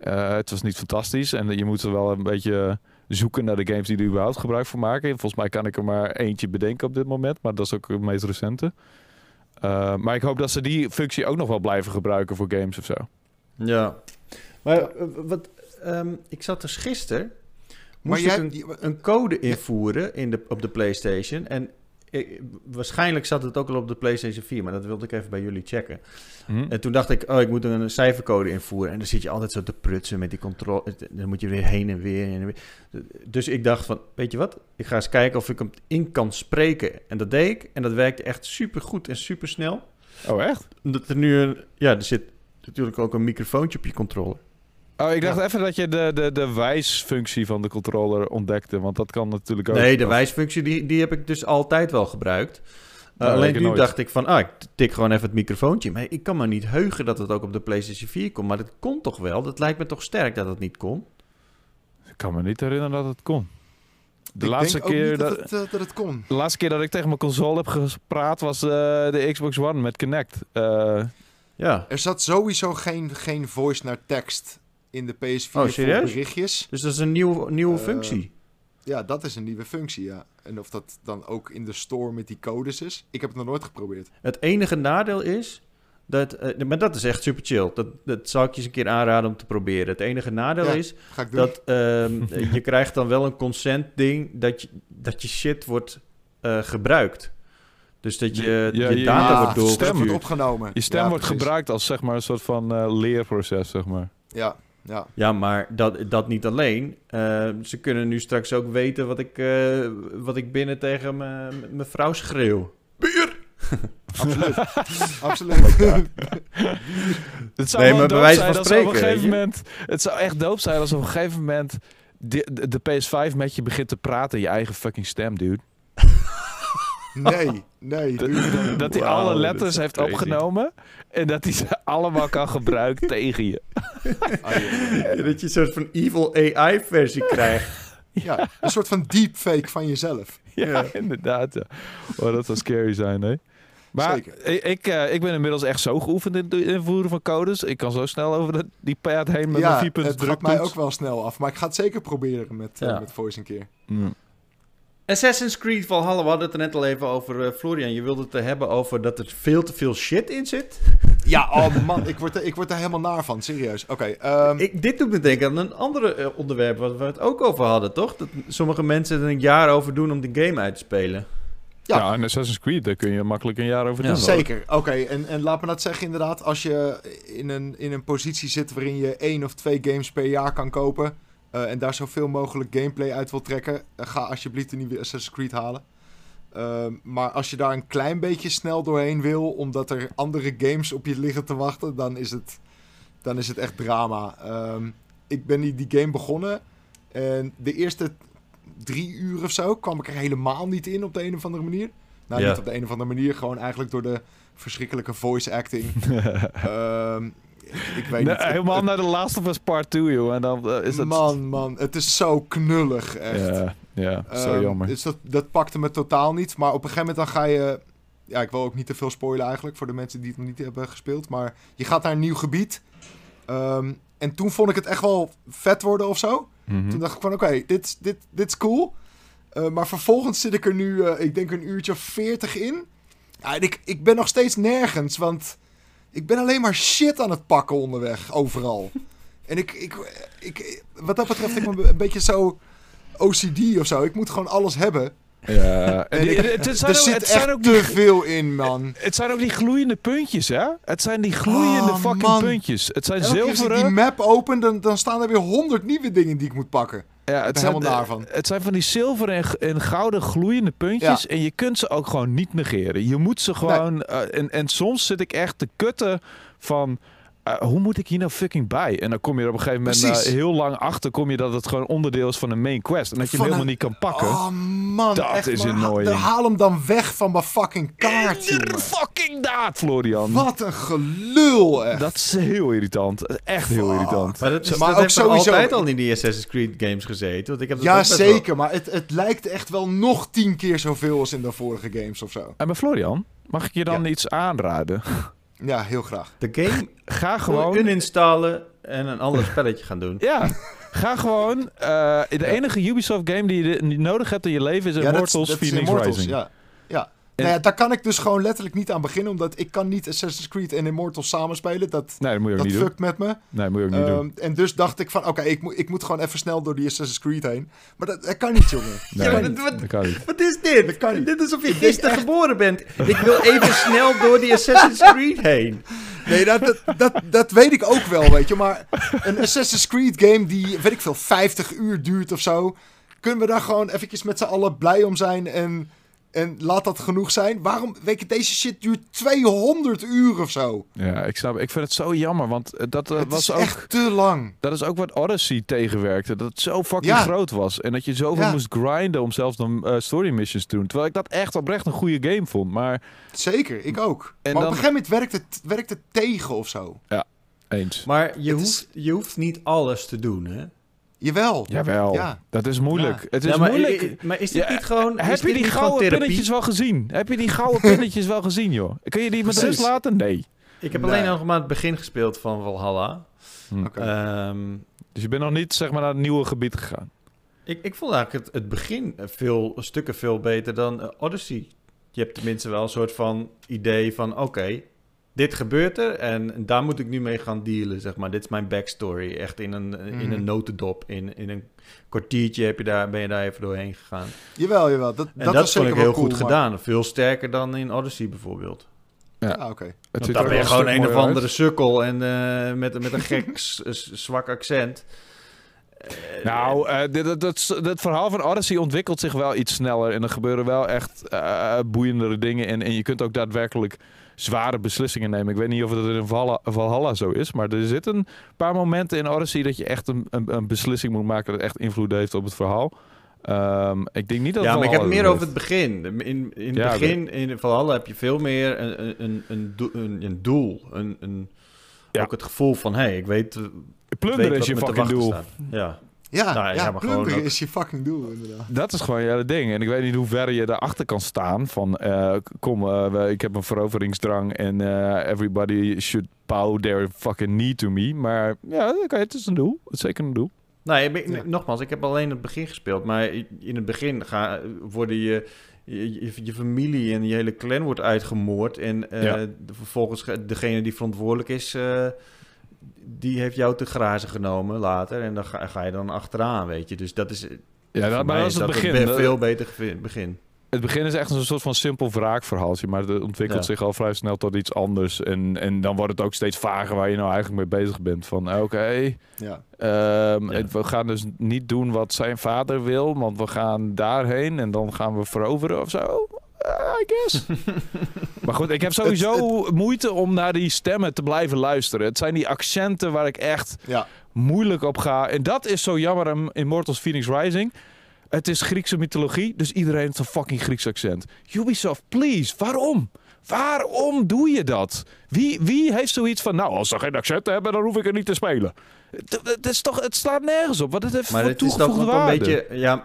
uh, het was niet fantastisch. En je moet er wel een beetje zoeken naar de games die er überhaupt gebruik van maken. Volgens mij kan ik er maar eentje bedenken op dit moment. Maar dat is ook het meest recente. Uh, maar ik hoop dat ze die functie ook nog wel blijven gebruiken voor games of zo. Ja. Maar wat, um, ik zat dus gisteren... Moest maar jij, een, een, code invoeren in de, op de PlayStation. En waarschijnlijk zat het ook al op de PlayStation 4, maar dat wilde ik even bij jullie checken. Mhm. En toen dacht ik, oh, ik moet een cijfercode invoeren. En dan zit je altijd zo te prutsen met die controle. Dan moet je weer heen en weer, heen en weer. Dus ik dacht van, weet je wat? Ik ga eens kijken of ik hem in kan spreken. En dat deed ik. En dat werkte echt super goed en super snel. Oh, echt? Dat er nu een, ja, er zit natuurlijk ook een microfoontje op je controller. Oh, ik dacht even dat je de, de, de wijsfunctie van de controller ontdekte. Want dat kan natuurlijk ook. Nee, de wijsfunctie die, die heb ik dus altijd wel gebruikt. Uh, alleen nu dacht ik van, ah, ik tik gewoon even het microfoontje. Maar ik kan me niet heugen dat het ook op de PlayStation 4 komt. Maar dat kon toch wel? Dat lijkt me toch sterk dat het niet kon? Ik kan me niet herinneren dat het kon. De laatste keer dat, het, uh, dat het kon. De laatste keer dat ik tegen mijn console heb gepraat was uh, de Xbox One met Kinect. ja. Er zat sowieso geen, geen voice naar tekst in de PS4 oh, voor berichtjes. Dus dat is een nieuwe, nieuwe functie? Ja, dat is een nieuwe functie, ja. En of dat dan ook in de store met die codes is, ik heb het nog nooit geprobeerd. Het enige nadeel is dat, uh, maar dat is echt super chill. Dat, dat zou ik je eens een keer aanraden om te proberen. Het enige nadeel is dat um, je krijgt dan wel een consent ding dat je, dat je shit wordt uh, gebruikt. Dus dat je je, data wordt doorgestuurd. wordt opgenomen. Je stem wordt gebruikt als zeg maar een soort van uh, leerproces, zeg maar. Ja, ja. Ja, maar dat, dat niet alleen. Uh, ze kunnen nu straks ook weten wat ik, uh, wat ik binnen tegen mijn vrouw schreeuw. Bier! Absoluut. Absoluut. het zou nee, maar bij wijze van spreken. Op een gegeven moment, het zou echt doop zijn als op een gegeven moment de, de, PS5 met je begint te praten in je eigen fucking stem, dude. Nee, nee. Dat, hij alle letters heeft opgenomen en dat hij ze allemaal kan gebruiken tegen je. Ah, dat je een soort van evil AI-versie krijgt. Ja, een soort van deepfake van jezelf. Ja, inderdaad. Ja. Oh, dat zou scary zijn, hè? Maar Zeker. ik, ik, uh, ik ben inmiddels echt zo geoefend in het invoeren van codes. Ik kan zo snel over de, die pad heen met ja, mijn vier het drukt mij ook wel snel af. Maar ik ga het zeker proberen met, uh, met voice een keer. Mm. Assassin's Creed Valhalla, we hadden het er net al even over, uh, Florian. Je wilde het er hebben over dat er veel te veel shit in zit. Ja, oh man, ik word, er, ik word er helemaal naar van, serieus. Oké. Okay, um... Dit doet me denken aan een ander uh, onderwerp waar we het ook over hadden, toch? Dat sommige mensen er een jaar over doen om die game uit te spelen. Ja, ja en Assassin's Creed, daar kun je makkelijk een jaar over doen. Ja, zeker, oké. En, en laat me dat zeggen inderdaad, als je in een, in een positie zit waarin je één of twee games per jaar kan kopen... Uh, en daar zoveel mogelijk gameplay uit wil trekken, ga alsjeblieft een nieuwe Assassin's Creed halen. Uh, maar als je daar een klein beetje snel doorheen wil, omdat er andere games op je liggen te wachten, dan is het, dan is het echt drama. Um, ik ben die, die game begonnen en de eerste drie uur of zo kwam ik er helemaal niet in op de een of andere manier. Nou, niet op de een of andere manier, gewoon eigenlijk door de verschrikkelijke voice acting. um, ik, weet niet. Helemaal naar de Last of Us Part 2, joh. En dan uh, is dat... Man, man. Het is zo knullig, echt. Ja, ja zo um, jammer. Dus dat, dat pakte me totaal niet. Maar op een gegeven moment dan ga je... Ja, ik wil ook niet te veel spoilen eigenlijk voor de mensen die het nog niet hebben gespeeld. Maar je gaat naar een nieuw gebied. Um, en toen vond ik het echt wel vet worden of zo. Mm -hmm. Toen dacht ik van, oké, okay, dit, dit, dit is cool. Uh, maar vervolgens zit ik er nu, uh, ik denk een uurtje of veertig in. Ja, en ik, ik ben nog steeds nergens, want ik ben alleen maar shit aan het pakken onderweg, overal. en ik, ik, ik, wat dat betreft, ik ben een beetje zo OCD of zo. Ik moet gewoon alles hebben. Ja, en ik, het, het, zijn er ook, zit het zijn ook te veel in, man. Het zijn ook die gloeiende puntjes, hè? Het zijn die gloeiende oh, fucking man. puntjes. Het zijn Elke zilveren... Als ik die map open, dan, dan staan er weer honderd nieuwe dingen die ik moet pakken. Ja, het zijn, daarvan. Het zijn van die zilveren en, en gouden gloeiende puntjes. Ja. En je kunt ze ook gewoon niet negeren. Je moet ze gewoon... Nee. Uh, en, en soms zit ik echt te kutten van... Uh, hoe moet ik hier nou fucking bij? En dan kom je er op een gegeven moment uh, heel lang achter... kom je dat het gewoon onderdeel is van een main quest. En dat je hem helemaal niet kan pakken. Oh man, dat echt, is annoying. Haal hem dan weg van mijn fucking kaart, jongen. fucking daad, Florian. Wat een gelul, echt. Dat is heel irritant. Echt heel Fuck. irritant. Maar dat, is, maar dat ook sowieso altijd al in die Assassin's Creed games gezeten. Want ik heb ja, zeker. Wel... Maar het, het lijkt echt wel nog tien keer zoveel als in de vorige games of zo. En bij Florian, mag ik je dan ja. iets aanraden? Ja, heel graag. De game ga gewoon uninstallen en een ander spelletje gaan doen. Ja. Ga gewoon. Uh, de enige Ubisoft game die je nodig hebt in je leven is Immortals ja, dat, dat Phoenix Immortals, Rising. Ja. ja. Nou ja, daar kan ik dus gewoon letterlijk niet aan beginnen. Omdat ik kan niet Assassin's Creed en Immortals samenspelen. Dat, nee, dat moet je ook dat niet fuckt doen. met me. Nee, moet je ook niet um, doen. En dus dacht ik van, oké, okay, ik, moet, ik moet gewoon even snel door die Assassin's Creed heen. Maar dat, dat kan niet, jongen. Nee, ja, dat, wat, dat kan niet. Wat is dit? Dat kan niet. Dit is alsof je gisteren echt... geboren bent. Ik wil even snel door die Assassin's Creed heen. Nee, dat, dat, dat, dat, weet ik ook wel, weet je. Maar een Assassin's Creed game die, weet ik veel, 50 uur duurt of zo. Kunnen we daar gewoon eventjes met z'n allen blij om zijn en en laat dat genoeg zijn. Waarom, weet je, deze shit duurt 200 uur of zo. Ja, ik snap. Ik vind het zo jammer, want dat uh, het was is ook... echt te lang. Dat is ook wat Odyssey tegenwerkte. Dat het zo fucking ja. groot was. En dat je zoveel ja. moest grinden om zelfs dan uh, story missions te doen. Terwijl ik dat echt oprecht een goede game vond, maar... Zeker, ik ook. En maar dan... op een gegeven moment werkt het, werkt het tegen of zo. Ja, eens. Maar je, hoeft, is... je hoeft niet alles te doen, hè? Jawel. Jawel. Ja. Dat is moeilijk. Ja. Het is ja, maar, moeilijk. Maar is dit ja, niet gewoon. Heb je die gouden pinnetjes wel gezien? Heb je die gouden pinnetjes wel gezien, joh? Kun je die met rust laten? Nee. Ik heb nee. alleen nog maar het begin gespeeld van Valhalla. Hm. Okay. Um, dus je bent nog niet zeg maar naar het nieuwe gebied gegaan? Ik, ik vond eigenlijk het, het begin veel stukken veel beter dan uh, Odyssey. Je hebt tenminste wel een soort van idee van oké, okay, dit gebeurt er en daar moet ik nu mee gaan dealen, zeg maar. Dit is mijn backstory, echt in een, in een mhm. notendop. In, in een kwartiertje heb je daar, ben je daar even doorheen gegaan. Jawel, jawel. Dat, en dat, dat vond ik heel goed gedaan. Veel sterker dan in Odyssey bijvoorbeeld. Ja, ah, oké. Okay. Dan ben je gewoon een of andere sukkel en uh, met, met een gek zwak accent. Nou, uh, dit, dat, dat, verhaal van Odyssey ontwikkelt zich wel iets sneller. En er gebeuren wel echt uh, boeiendere dingen. En, en je kunt ook daadwerkelijk zware beslissingen nemen. Ik weet niet of het in Valhalla, Valhalla zo is. Maar er zitten een paar momenten in Odyssey dat je echt een, een, een beslissing moet maken dat echt invloed heeft op het verhaal. Um, ik denk niet dat. Ja, maar ik heb meer over het begin. In, in het begin in Valhalla heb je veel meer een, een, een, een, een doel. Een, een, ja. Ook het gevoel van: hé, hey, ik weet. Plunderen is je fucking doel. Ja. Ja, nou, ja, maar gewoon is je fucking doel inderdaad. Dat is gewoon ja, het ding. En ik weet niet hoe ver je daarachter kan staan. Van, uh, kom, uh, ik heb een veroveringsdrang en uh, everybody should bow their fucking knee to me. Maar ja, okay, het is een doel. Het is zeker een doel. Nee, nogmaals, ik heb alleen het begin gespeeld. Maar in het begin ga, worden je, je, je, familie en je hele clan wordt uitgemoord. En ja. vervolgens degene die verantwoordelijk is die heeft jou te grazen genomen later. En dan ga, ga je dan achteraan, weet je. Dus dat is... Ja, dat, maar dat is het begin. Een veel beter begin. Het begin is echt een soort van simpel wraakverhaaltje, maar het ontwikkelt zich al vrij snel tot iets anders. En, en dan wordt het ook steeds vager waar je nou eigenlijk mee bezig bent. Van oké, ja. Ehm, we gaan dus niet doen wat zijn vader wil, want we gaan daarheen en dan gaan we veroveren of zo. I guess. maar goed, ik heb sowieso moeite om naar die stemmen te blijven luisteren. Het zijn die accenten waar ik echt ja. moeilijk op ga. En dat is zo jammer in Immortals Phoenix Rising. Het is Griekse mythologie, dus iedereen heeft een fucking Grieks accent. Ubisoft, please, waarom? Waarom doe je dat? Wie, wie heeft zoiets van, nou, als ze geen accenten hebben, dan hoef ik er niet te spelen. Het, is toch, het slaat nergens op. Wat het heeft maar het is toch een beetje, ja,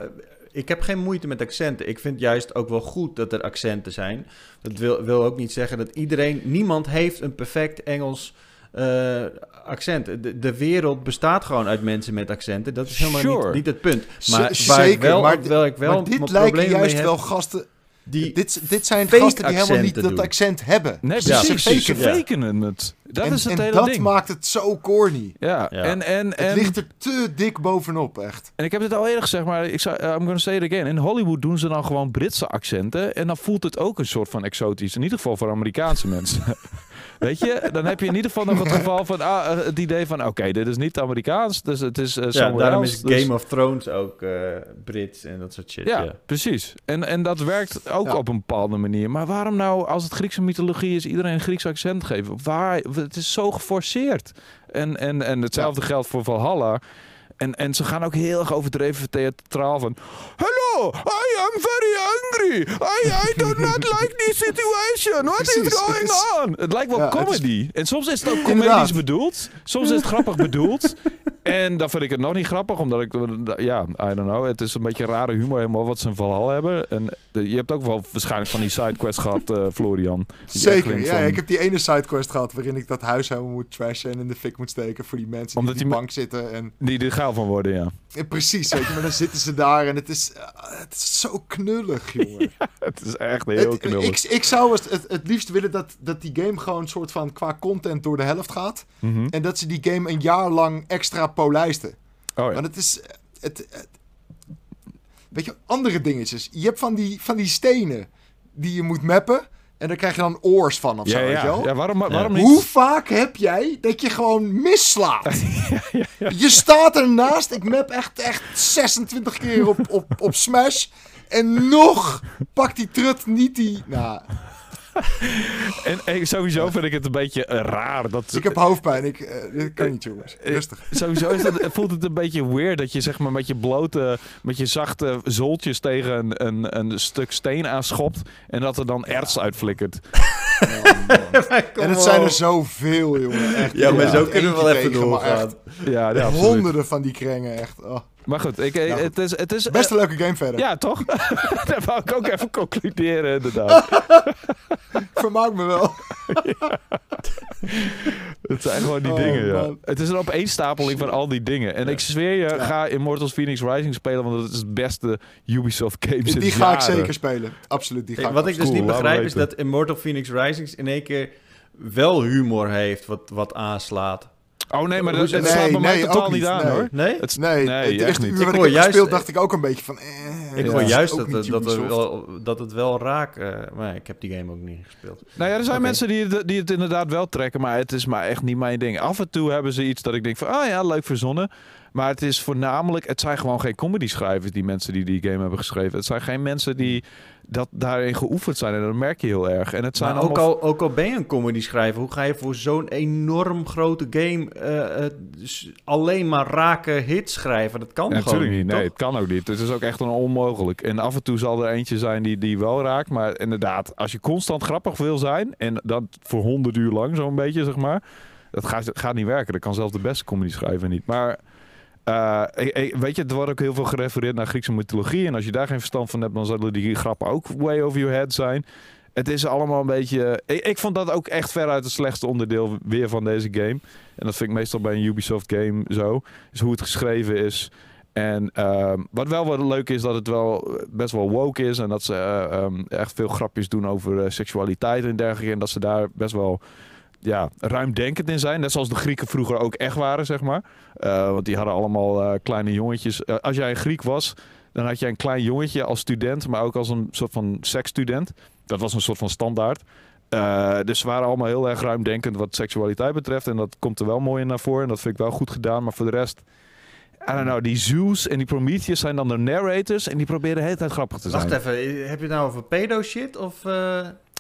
ik heb geen moeite met accenten. Ik vind juist ook wel goed dat er accenten zijn. Dat wil, wil ook niet zeggen dat iedereen... Niemand heeft een perfect Engels uh, accent. De, de, wereld bestaat gewoon uit mensen met accenten. Dat is helemaal niet, niet, het punt. Maar zeker, wel, maar, wel, ik wel maar dit lijken juist wel gasten... Die dit, dit zijn gasten die helemaal niet dat accent hebben. Nee, precies. Ja, ze faken het. Dat en, is het en hele dat ding. maakt het zo corny. Ja, En, en, en, het ligt er te dik bovenop, echt. En ik heb het al eerder gezegd, maar ik zou, I'm gonna say it again. In Hollywood doen ze dan gewoon Britse accenten. En dan voelt het ook een soort van exotisch. In ieder geval voor Amerikaanse mensen. Weet je, dan heb je in ieder geval nog het geval van ah, eh, het idee van oké, dit is niet Amerikaans, dus het is uh, ja, daarom is dus- Game of Thrones ook uh, Brits en dat soort shit. Ja, precies. En, en dat werkt ook op een bepaalde manier. Maar waarom nou, als het Griekse mythologie is, iedereen een Grieks accent geven? Waar, het is zo geforceerd. En, en, en hetzelfde geldt voor Valhalla. En, en ze gaan ook heel erg overdreven theatraal van... Hello, I am very angry. I, I do not like this situation. What is going on? Het lijkt wel comedy. En soms is het ook comedisch bedoeld. Soms is het grappig bedoeld. En dan vind ik het nog niet grappig, omdat ik... Ja, I don't know. Het is een beetje rare humor helemaal wat ze een verhaal hebben. En je hebt ook wel waarschijnlijk van die sidequest gehad, uh, Florian. Zeker, ja. Ik heb die ene sidequest gehad waarin ik dat huis helemaal moet trashen en in de fik moet steken voor die mensen Omdat die op die bank zitten. En... Die er gaal van worden, ja. ja. Precies, weet je. Maar dan zitten ze daar en het is, uh, het is zo knullig, jongen. het is echt heel knullig. Ik, ik zou het, het, liefst willen dat, dat die game gewoon soort van qua content door de helft gaat. Mhm. En dat ze die game een jaar lang extra polijsten. Oh, ja. Want het is... Het, het, weet je, andere dingetjes. Je hebt van die, van die stenen die je moet mappen. En daar krijg je dan oors van of ja, zo, ja. weet je wel? Ja, waarom, waarom niet? Hoe vaak heb jij dat je gewoon mislaat? je staat ernaast. Ik map echt, echt 26 keer op, op, op Smash. En nog pakt die trut niet die... Nou, en, sowieso vind ik het een beetje eh, raar. Dat, ik heb hoofdpijn. Ik, uh, dit kan niet, jongens. Eh, Rustig. Sowieso is het, voelt het een beetje weird dat je zeg maar met je blote, met je zachte zooltjes tegen een, een, een stuk steen aanschopt en dat er dan erts uitflikkert. en het zijn er zoveel, jongen. Echt, ja, maar zo kunnen we wel even doorgaan. Ja, ja honderden van die krengen, echt. Oh. Maar goed, ik, nou het is... Het is Best een leuke game verder. Ja, toch? dat wou ik ook even concluderen, inderdaad. Vermaak me wel. Het zijn gewoon die oh, dingen, ja. Het is een opeenstapeling van al die dingen. En ik zweer je, ga Immortals Phoenix Rising spelen, want het is het beste Ubisoft game Die, die ga ik zeker spelen. Absoluut, die ga Wat ik dus niet begrijp is dat Immortal Phoenix Rising in één keer wel humor heeft, wat, wat aanslaat. Oh nee, maar dat, het slaat bij mij totaal niet aan nee. hoor. Nee? Het, nee, nee het uur wat ik, ik heb gespeeld dacht ik ook een beetje van... Eh, ik hoor juist dat, dat, dat, wel, dat het wel raakt. Uh, maar ik heb die game ook niet gespeeld. Nou ja, er zijn mensen die het, die het inderdaad wel trekken, maar het is maar echt niet mijn ding. Af en toe hebben ze iets dat ik denk van, ah oh ja, leuk verzonnen. Maar het is voornamelijk, het zijn gewoon geen comedy schrijvers, die mensen die die game hebben geschreven. Het zijn geen mensen die dat daarin geoefend zijn. En dat merk je heel erg. En het zijn ook, al, ook al ben je een comedy schrijver, hoe ga je voor zo'n enorm grote game uh, alleen maar raken hits schrijven? Dat kan ja, gewoon niet. Nee, het kan ook niet. Het is ook echt een onmogelijk. En af en toe zal er eentje zijn die, die wel raakt. Maar inderdaad, als je constant grappig wil zijn, en dat voor honderd uur lang zo'n beetje, zeg maar. Dat gaat, gaat niet werken. Dat kan zelfs de beste comedy schrijver niet. Maar uh, weet je, er wordt ook heel veel gerefereerd naar Griekse mythologie. En als je daar geen verstand van hebt, dan zullen die grappen ook way over your head zijn. Het is allemaal een beetje. Ik, vond dat ook echt veruit het slechtste onderdeel weer van deze game. En dat vind ik meestal bij een Ubisoft game zo. Is hoe het geschreven is. En uh, wat wel wat leuk is, dat het wel best wel woke is. En dat ze uh, um, echt veel grapjes doen over uh, seksualiteit en dergelijke. En dat ze daar best wel ja, ruimdenkend in zijn. Net zoals de Grieken vroeger ook echt waren, zeg maar. Uh, want die hadden allemaal uh, kleine jongetjes. Uh, als jij een Griek was, dan had jij een klein jongetje als student, maar ook als een soort van seksstudent. Dat was een soort van standaard. dus ze waren allemaal heel erg ruimdenkend wat seksualiteit betreft. En dat komt er wel mooi in naar voren. En dat vind ik wel goed gedaan. Maar voor de rest, I don't know, die Zeus en die Prometheus zijn dan de narrators. En die proberen de hele tijd grappig te zijn. Wacht even, heb je het nou over pedo shit? Of,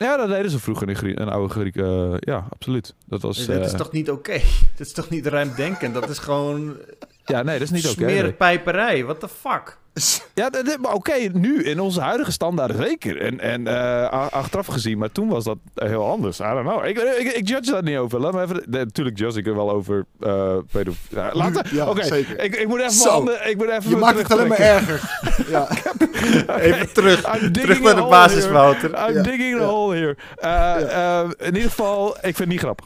ja, dat deden ze vroeger in Grie een oude Griek. Uh, ja, absoluut. Dat was. dat is toch niet oké? Dat is toch niet ruimdenken? Dat is gewoon. Ja, nee, dat is niet oké. Okay, nee. pijperij. What the fuck? Ja, maar oké, nu in onze huidige standaarden zeker. En, en uh, achteraf gezien, maar toen was dat heel anders. I don't know. Ik, ik, ik judge dat niet over. Laat me even. natuurlijk judge ik er wel over. Uh, ja, laten. Ja, oké. Okay. Ik, ik moet even Zo. handen. Ik moet even. Je maakt het alleen maar erger. ja. Even terug. terug naar de basis, Wouter. I'm digging the hole here. Uh, uh, in ieder geval, ik vind het niet grappig.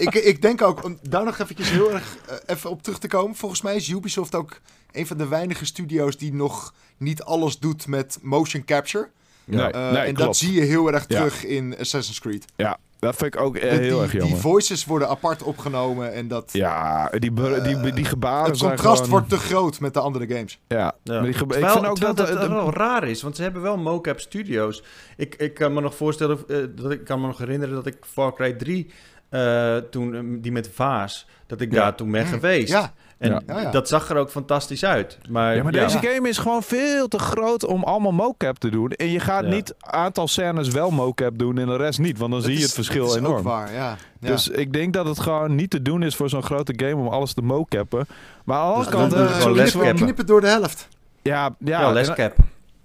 Ik, ik denk ook, om daar nog eventjes heel erg uh, even op terug te komen. Volgens mij is Ubisoft ook een van de weinige studio's die nog niet alles doet met motion capture. Nee, uh, nee, en dat zie je heel erg terug in Assassin's Creed. Ja, dat vind ik ook heel die, erg jammer. Die voices worden apart opgenomen en dat... Ja, die, die, die, die gebaren Het contrast wordt te groot met de andere games. Ja. ja. Die terwijl, ik vind ook dat, dat het wel raar is, want ze hebben wel mocap studios. Ik, ik kan me nog voorstellen, uh, dat ik kan me nog herinneren dat ik Far Cry 3, uh, toen, die met Vaas, dat ik ja. daar toen ben geweest. Ja. En ja. Ja, dat zag er ook fantastisch uit. Maar, ja, maar deze game is gewoon veel te groot om allemaal mocap te doen. En je gaat niet aantal scènes wel mocap doen en de rest niet. Want dan zie je het verschil is enorm. Waar, ja. Dus ik denk dat het gewoon niet te doen is voor zo'n grote game om alles te mocappen. Maar aan de andere kant... Dus uh, knippen door de helft. Ja, ja, ja.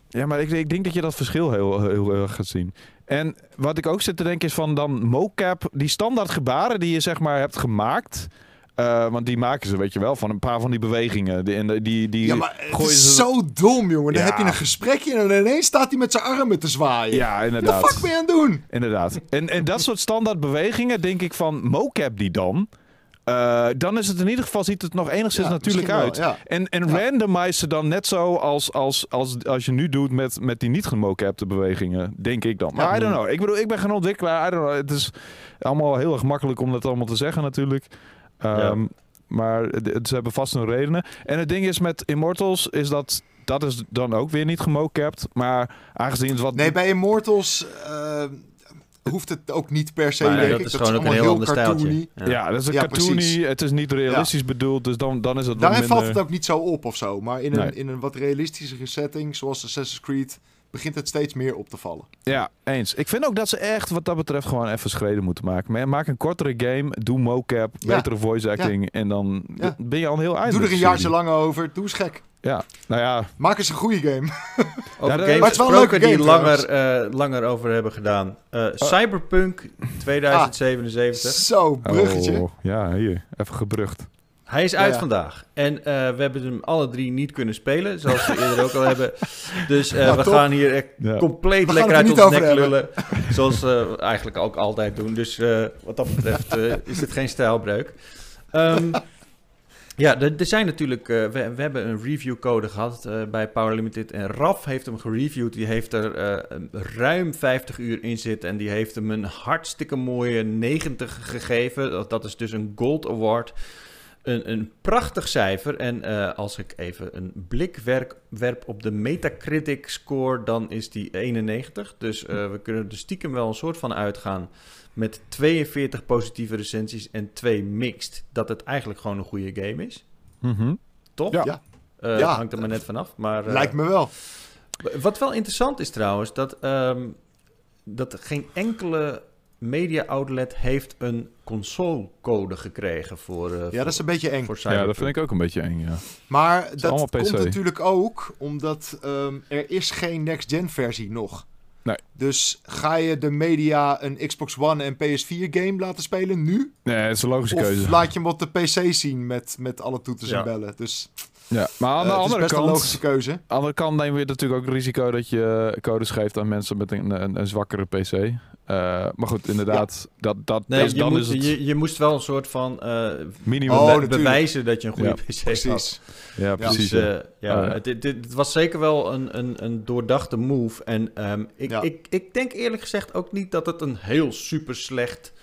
Ja, maar ik, ik, denk dat je dat verschil heel, heel, heel gaat zien. En wat ik ook zit te denken is van dan mocap, die standaard gebaren die je zeg maar hebt gemaakt... Uh, want die maken ze, weet je wel, van een paar van die bewegingen. Die, die, die ja, maar het is zo dom, jongen. Dan heb je een gesprekje en ineens staat hij met zijn armen te zwaaien. Ja, inderdaad. Wat fuck ben je aan het doen? Inderdaad. En, en dat soort standaard bewegingen, denk ik van, mocap die dan. Uh, dan is het in ieder geval, ziet het nog enigszins ja, natuurlijk uit. Wel, ja. En, en ja. randomize dan net zo als, als, als, als je nu doet met, met die niet gemocapte bewegingen, denk ik dan. Maar I don't know. Ik bedoel, ik ben geen ontwikkelaar. I don't know. Het is allemaal heel erg makkelijk om dat allemaal te zeggen natuurlijk. Um, Maar ze hebben vast hun redenen. En het ding is met Immortals is dat dat is dan ook weer niet gemocapt. Maar aangezien het wat... Nee, bij Immortals uh, hoeft het ook niet per se, nee, dat ik. Is dat gewoon is ook een heel ander cartoony. Ja. ja. dat is een ja, cartoony. Precies. Het is niet realistisch ja. bedoeld, dus dan, dan is het Daar minder... valt het ook niet zo op of zo. Maar in een, in een wat realistischere setting, zoals Assassin's Creed begint het steeds meer op te vallen. Ja, eens. Ik vind ook dat ze echt wat dat betreft gewoon even schreden moeten maken. Maak een kortere game, doe mocap, ja. betere voice acting ja. en dan ja. ben je al heel eind. Doe er een jaar zo lang over, doe eens gek. Ja, nou ja. Maak eens een goede game. over ja, games maar het is wel een leuke die game, langer, uh, langer over hebben gedaan. Uh, Cyberpunk 2077. Ah, zo, bruggetje. Oh, ja, hier. Even gebrucht. Hij is uit ja. vandaag. En uh, we hebben hem alle drie niet kunnen spelen, zoals we eerder ook al hebben. Dus uh, nou, we top. gaan hier echt ja. compleet lekker uit ons nek hebben. lullen. Zoals we eigenlijk ook altijd doen. Dus uh, wat dat betreft is het geen stijlbreuk. Um, Ja, er, zijn natuurlijk. Uh, we, hebben een reviewcode gehad uh, bij Power Limited. En Raf heeft hem gereviewd. Die heeft er uh, ruim 50 uur in zitten. En die heeft hem een hartstikke mooie 90 gegeven. Dat is dus een Gold Award. Een, een prachtig cijfer. En als ik even een blik werp op de Metacritic score, dan is die 91. Dus we kunnen er stiekem wel een soort van uitgaan met 42 positieve recensies en 2 mixed, dat het eigenlijk gewoon een goede game is. Mm Toch? Ja. Uh, ja. Hangt er maar net vanaf. Maar, uh, Lijkt me wel. Wat wel interessant is trouwens, dat, um, dat geen enkele media outlet heeft een consolecode gekregen voor. Uh, ja, dat is een beetje eng. ja, dat vind ik ook een beetje eng. Ja. Maar dat, komt natuurlijk ook omdat um, er is geen next-gen versie nog. Nee. Dus ga je de media een Xbox One en PS4 game laten spelen nu? Nee, dat is een logische of keuze. laat je hem op de PC zien met, met alle toeters en bellen. Dus ja, maar aan de uh, andere best kant, een logische keuze. Aan de andere kant neem je natuurlijk ook het risico dat je codes geeft aan mensen met een, een, een zwakkere PC. Uh, maar goed, inderdaad, ja. dat, dat nee, dus je dan moet, is het... je, je moest wel een soort van uh, minimum oh, be bewijzen dat je een goede ja. PC precies. had. Ja, precies. Dus, uh, ja, het, het, het, was zeker wel een, een, een doordachte move. En um, ik, ja. ik, ik denk eerlijk gezegd ook niet dat het een heel super slecht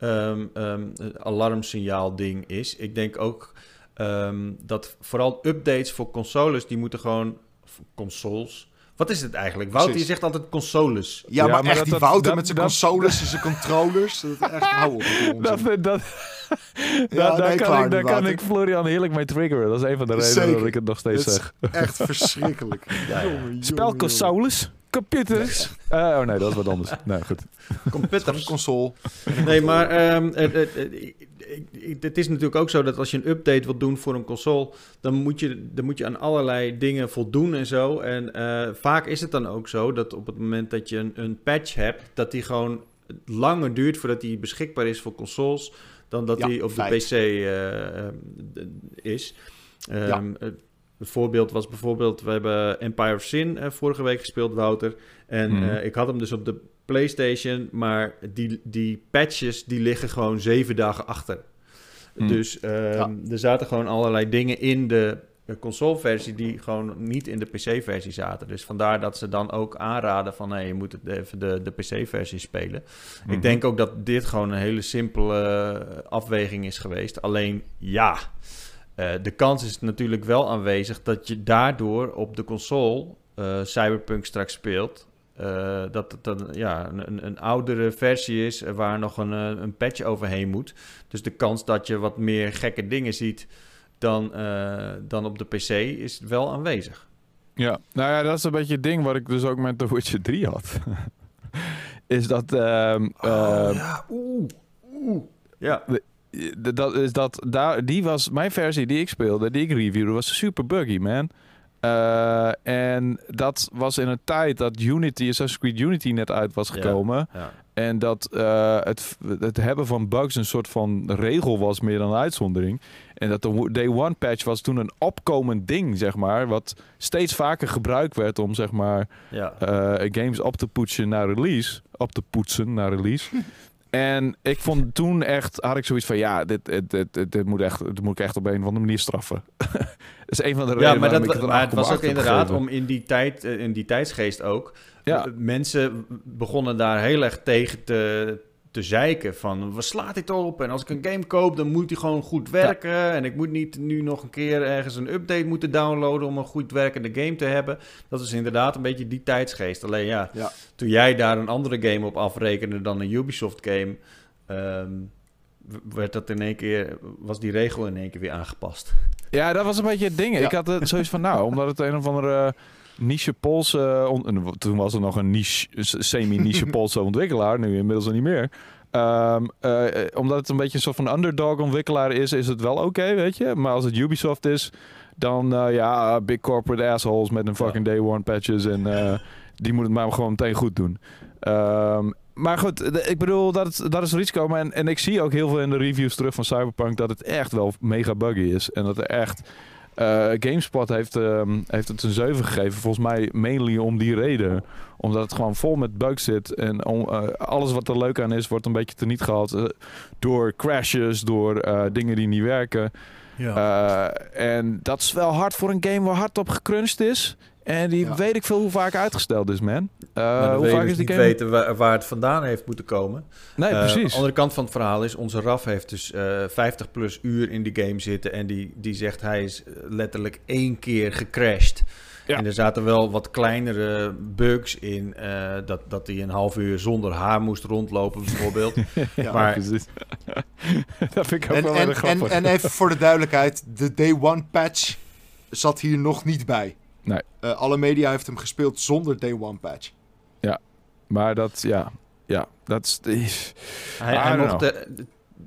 um, um, alarmsignaal ding is. Ik denk ook um, dat vooral updates voor consoles, die moeten gewoon... Consoles... Wat is het eigenlijk? Wouter, je zegt altijd consoles. Ja, maar, ja, maar echt dat, die Wouter dat, met zijn consoles en zijn controllers. Dat echt hou op. Dat, dat, ja, daar, nee, kan, ik, daar kan ik Florian heerlijk mee triggeren. Dat is een van de redenen Zeker. dat ik het nog steeds dat zeg. Echt verschrikkelijk. ja, ja. Spelconsoles? Computers? Nee. Uh, oh nee, dat is wat anders. nee, goed. Computers. console. Nee, maar um, het, het, het, het, is natuurlijk ook zo dat als je een update wilt doen voor een console, dan moet je, dan moet je aan allerlei dingen voldoen en zo. En uh, vaak is het dan ook zo dat op het moment dat je een, een patch hebt, dat die gewoon langer duurt voordat die beschikbaar is voor consoles dan dat ja, die op feit. de PC uh, is. Um, ja. Een voorbeeld was bijvoorbeeld, we hebben Empire of Sin uh, vorige week gespeeld, Wouter. En mm. uh, ik had hem dus op de PlayStation, maar die, die patches die liggen gewoon zeven dagen achter. Mm. Dus uh, ja. er zaten gewoon allerlei dingen in de consoleversie die gewoon niet in de PC-versie zaten. Dus vandaar dat ze dan ook aanraden van... Hey, je moet het even de, de PC-versie spelen. Ik denk ook dat dit gewoon een hele simpele afweging is geweest. Alleen ja... Uh, de kans is natuurlijk wel aanwezig dat je daardoor op de console uh, Cyberpunk straks speelt. Uh, dat het dan ja, een, een, oudere versie is waar nog een, een patch overheen moet. Dus de kans dat je wat meer gekke dingen ziet dan, dan op de PC is wel aanwezig. Ja, nou ja, dat is een beetje het ding wat ik dus ook met The Witcher 3 had. is dat... Uh, oh, ja, oeh, oeh. Ja dat is dat daar, die was mijn versie die ik speelde, die ik reviewde, was super buggy, man. Uh, en dat was in een tijd dat Unity, Assassin's Creed Unity net uit was gekomen. Ja, ja. En dat uh, het, het hebben van bugs een soort van regel was meer dan een uitzondering. En dat de Day One patch was toen een opkomend ding, zeg maar. Wat steeds vaker gebruikt werd om, zeg maar, ja. uh, games op te poetsen naar release. Op te poetsen naar release. En ik vond toen echt, had ik zoiets van, ja, dit, dit, dit, dit moet, echt, dit moet ik echt op een of andere manier straffen. dat is een van de redenen ja, maar, dat, ik maar het was ook inderdaad om in die, tijd, in die tijdsgeest ook, ja. mensen begonnen daar heel erg tegen te, te zeiken van, wat slaat dit op? En als ik een game koop, dan moet die gewoon goed werken. Ja. En ik moet niet nu nog een keer ergens een update moeten downloaden om een goed werkende game te hebben. Dat is inderdaad een beetje die tijdsgeest. Alleen ja, ja. toen jij daar een andere game op afrekende dan een Ubisoft game, um, werd dat in één keer, was die regel in één keer weer aangepast. Ja, dat was een beetje het ding. Ja. Ik had het zoiets van, nou, omdat het een of andere niche Poolse... On, toen was er nog een niche, semi-niche Poolse ontwikkelaar. Nu inmiddels niet meer. Um, uh, omdat het een beetje een soort van underdog ontwikkelaar is, is het wel oké, okay, weet je. Maar als het Ubisoft is, dan uh, ja, big corporate assholes met een fucking day one patches. En uh, die moet het maar gewoon meteen goed doen. Um, maar goed, ik bedoel, dat, is, dat is risico. En, en ik zie ook heel veel in de reviews terug van Cyberpunk dat het echt wel mega buggy is. En dat er echt uh, GameSpot heeft, uh, heeft het een 7 gegeven. Volgens mij mainly om die reden. Omdat het gewoon vol met bugs zit. En om, uh, alles wat er leuk aan is, wordt een beetje teniet gehaald. door crashes, door dingen die niet werken. Ja. en dat is wel hard voor een game waar hard op gecrunched is. En die weet ik veel hoe vaak uitgesteld is, man. Uh, hoe vaak is dus die game? weten waar, waar, het vandaan heeft moeten komen. Nee, uh, precies. De andere kant van het verhaal is, onze RAF heeft dus uh, eh, 50 plus uur in die game zitten. En die, die zegt hij is letterlijk één keer gecrashed. Ja. En er zaten wel wat kleinere bugs in. dat, dat hij een half uur zonder haar moest rondlopen, bijvoorbeeld. ja, maar, precies. dat vind ik ook en, wel en, grappig. En, en even voor de duidelijkheid: de day one patch zat hier nog niet bij. Nee. Uh, alle media heeft hem gespeeld zonder day one patch. Ja, maar dat, ja, ja, dat is... Hij, hij mocht de,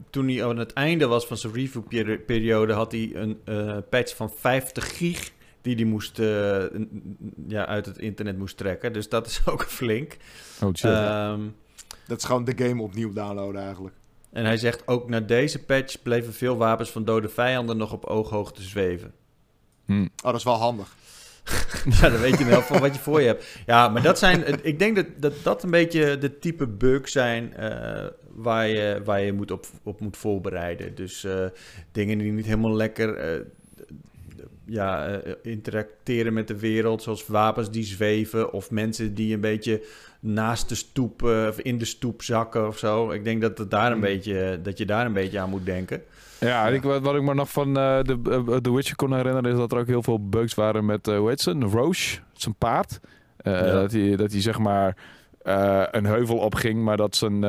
toen hij aan het einde was van zijn review-periode, had hij een uh, patch van 50 gig die hij moest, uh, ja, uit het internet moest trekken. Dus dat is ook flink. Oh, shit. Um, dat is gewoon de game opnieuw downloaden eigenlijk. En hij zegt ook na deze patch bleven veel wapens van dode vijanden nog op ooghoogte zweven. Hmm. Oh, dat is wel handig. ja, dan weet je wel van wat je voor je hebt. Ja, maar dat zijn, ik denk dat dat, dat een beetje de type bugs zijn uh, waar, je, waar je moet op, op moet voorbereiden. Dus uh, dingen die niet helemaal lekker uh, ja, interacteren met de wereld, zoals wapens die zweven of mensen die een beetje naast de stoep of in de stoep zakken of zo. Ik denk dat, het daar een hmm. beetje, dat je daar een beetje aan moet denken. Ja, Ik, wat, ik me nog van uh, de, uh, The Witcher kon herinneren... is dat er ook heel veel bugs waren met, uh, hoe heet ze? Roche, zijn paard. Dat hij dat hij zeg maar een heuvel opging... maar dat zijn,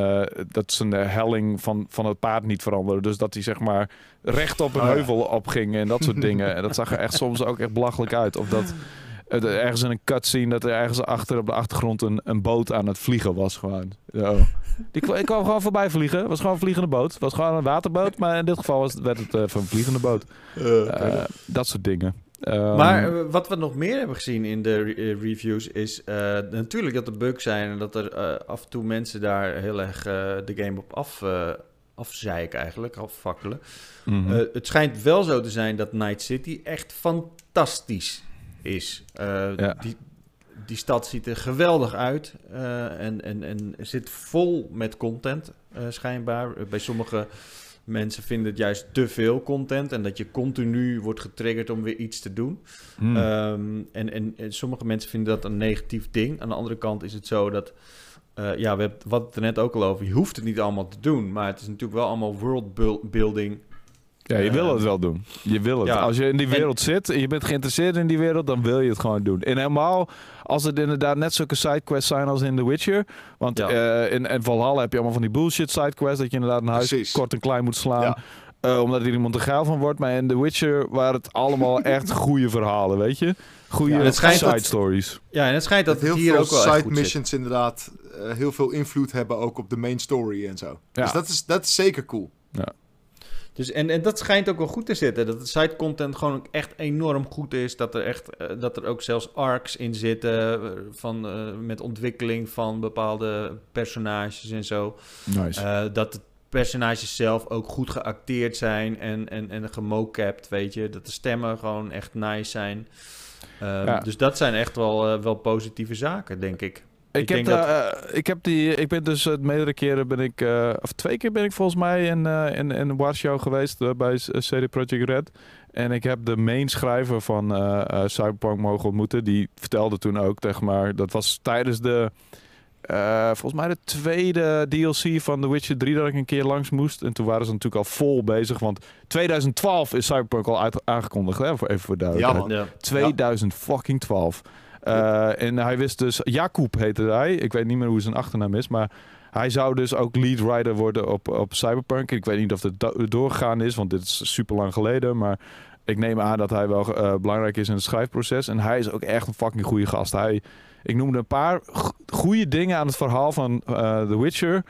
dat zijn helling van, van het paard niet veranderde. Dus dat hij zeg maar recht op een oh, heuvel opging en dat soort dingen. En dat zag er echt soms ook echt belachelijk uit. Of dat ergens in een cutscene dat er ergens achter op de achtergrond een, een boot aan het vliegen was gewoon. Zo. Die, ik kwam gewoon voorbij vliegen. Het was gewoon een vliegende boot. Het was gewoon een waterboot, maar in dit geval was, werd het uh, van een vliegende boot. Uh, dat soort dingen. Um, maar wat we nog meer hebben gezien in de re reviews is natuurlijk dat er bugs zijn en dat er af en toe mensen daar heel erg de game op af, afzeiken eigenlijk, afvakkelen. Mm -hmm. het schijnt wel zo te zijn dat Night City echt fantastisch is. Ja. die, die stad ziet er geweldig uit uh, en, en, en zit vol met content, uh, schijnbaar. Bij sommige mensen vinden het juist te veel content en dat je continu wordt getriggerd om weer iets te doen. Hmm. Um, en, en, en, sommige mensen vinden dat een negatief ding. Aan de andere kant is het zo dat, uh, ja, we hebben wat het er net ook al over, je hoeft het niet allemaal te doen, maar het is natuurlijk wel allemaal worldbuilding ja, je wil het wel doen. Je wil het. Als je in die wereld zit en je bent geïnteresseerd in die wereld, dan wil je het gewoon doen. En helemaal als het inderdaad net zulke sidequests zijn als in The Witcher. Want uh, in, in Valhalla heb je allemaal van die bullshit sidequests dat je inderdaad een huis kort en klein moet slaan. Uh, omdat er iemand er geil van wordt. Maar in The Witcher waren het allemaal echt goede verhalen, weet je? Goede ja, side stories. Ja, en het schijnt dat, heel hier veel ook wel side missions inderdaad uh, heel veel invloed hebben ook op de main story en zo. Dus dat is, dat is zeker cool. Ja. Dus, en, en dat schijnt ook wel goed te zitten. Dat de site content gewoon echt enorm goed is. Dat er, echt, uh, dat er ook zelfs arcs in zitten. Uh, van, uh, met ontwikkeling van bepaalde personages en zo. Nice. dat de personages zelf ook goed geacteerd zijn en, en, en gemocapt, weet je. Dat de stemmen gewoon echt nice zijn. Ja. Dus dat zijn echt wel, wel positieve zaken, denk ik. Ik, heb, dat... uh, ik heb die, ik ben dus meerdere keren ben ik, uh, of twee keer ben ik volgens mij in, uh, in, in Warschau geweest bij CD Projekt Red. En ik heb de main schrijver van Cyberpunk mogen ontmoeten. Die vertelde toen ook, zeg maar, dat was tijdens de, volgens mij de tweede DLC van The Witcher 3 dat ik een keer langs moest. En toen waren ze natuurlijk al vol bezig, want 2012 is Cyberpunk al uit, aangekondigd, hè, even voor duidelijkheid. Ja, man. Ja. 2012. Uh, en hij wist dus, Jacob heette hij. Ik weet niet meer hoe zijn achternaam is, maar hij zou dus ook lead writer worden op, op Cyberpunk. Ik weet niet of het do doorgegaan is, want dit is super lang geleden. Maar ik neem aan dat hij wel uh, belangrijk is in het schrijfproces. En hij is ook echt een fucking goede gast. Hij, ik noemde een paar goede dingen aan het verhaal van uh, The Witcher.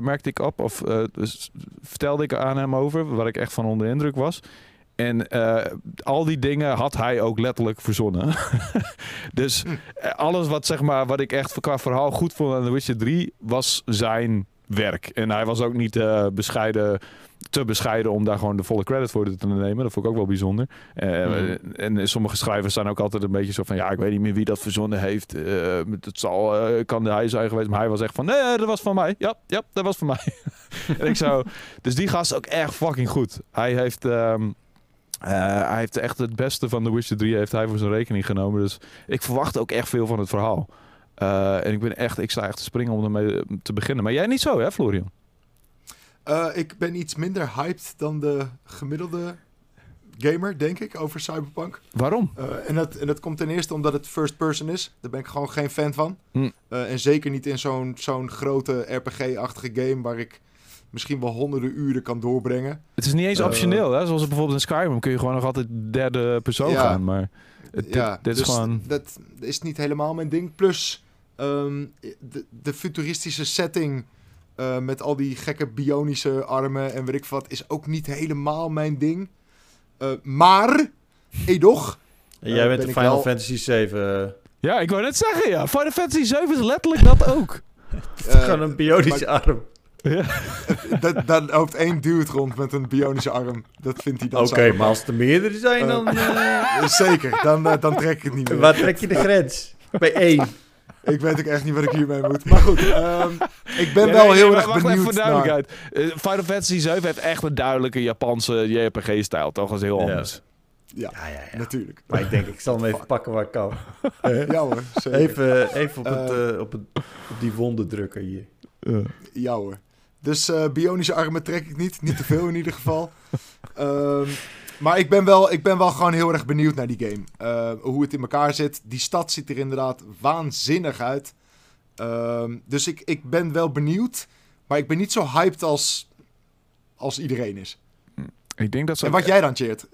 merkte ik op, of dus vertelde ik aan hem over, waar ik echt van onder indruk was. En uh, al die dingen had hij ook letterlijk verzonnen. dus hm. Eh, alles wat, zeg maar, wat ik echt qua verhaal goed vond aan The Witcher 3 was zijn werk. En hij was ook niet uh, bescheiden, te bescheiden om daar gewoon de volle credit voor te nemen. Dat vond ik ook wel bijzonder. Uh, mm. En sommige schrijvers zijn ook altijd een beetje zo van... ja, ik weet niet meer wie dat verzonnen heeft. Uh, het zal, kan hij zijn geweest. Maar hij was echt van... nee, dat was van mij. Ja, ja dat was van mij. en ik zou... Dus die gast is ook echt fucking goed. Hij heeft... Um, hij heeft echt het beste van The Witcher 3 heeft hij voor zijn rekening genomen. Dus ik verwacht ook echt veel van het verhaal. en ik ben echt, ik sta echt te springen om ermee te beginnen. Maar jij niet zo, hè, Florian? ik ben iets minder hyped dan de gemiddelde gamer, denk ik, over Cyberpunk. Waarom? En, dat, en dat komt ten eerste omdat het first person is. Daar ben ik gewoon geen fan van. Hm. En zeker niet in zo'n zo'n grote RPG-achtige game waar ik misschien wel honderden uren kan doorbrengen. Het is niet eens uh, optioneel, hè? Zoals bijvoorbeeld in Skyrim kun je gewoon nog altijd derde persoon ja, gaan. Maar het, ja, dit, is dus gewoon... Dat is niet helemaal mijn ding. Plus um, de, de futuristische setting... Uh, met al die gekke bionische armen en weet ik wat, is ook niet helemaal mijn ding. Uh, maar, edoch. En jij bent de Final Fantasy 7. Ja, ik wou net zeggen, ja. Final Fantasy 7 is letterlijk dat ook. Gewoon een bionische arm. Ja. dan loopt één dude rond met een bionische arm. Dat vindt hij dan Oké, maar als er meerdere zijn, dan... Uh... Zeker, dan, dan trek ik het niet meer. Waar trek je de grens? Bij één. Ik weet ook echt niet wat ik hiermee moet. Maar goed, um, ik ben wel heel erg benieuwd. Even voor duidelijkheid. Naar... Final Fantasy 7 heeft echt een duidelijke Japanse JRPG-stijl. Toch? Dat is heel anders. Ja, ja, ja, ja, natuurlijk. Maar ik denk, ik zal hem even pakken waar ik kan. ja hoor, zeker. Even, even op, het, uh, op, het, op die wonden drukken hier. Uh. Ja hoor. Dus uh, bionische armen trek ik niet. Niet te veel in ieder geval. Um, maar ik ben, wel, ik ben wel gewoon heel erg benieuwd naar die game. Uh, hoe het in elkaar zit. Die stad ziet er inderdaad waanzinnig uit. Uh, dus ik, ik ben wel benieuwd. Maar ik ben niet zo hyped als, als iedereen is. Ik denk dat ze... En wat jij dan, Cheert?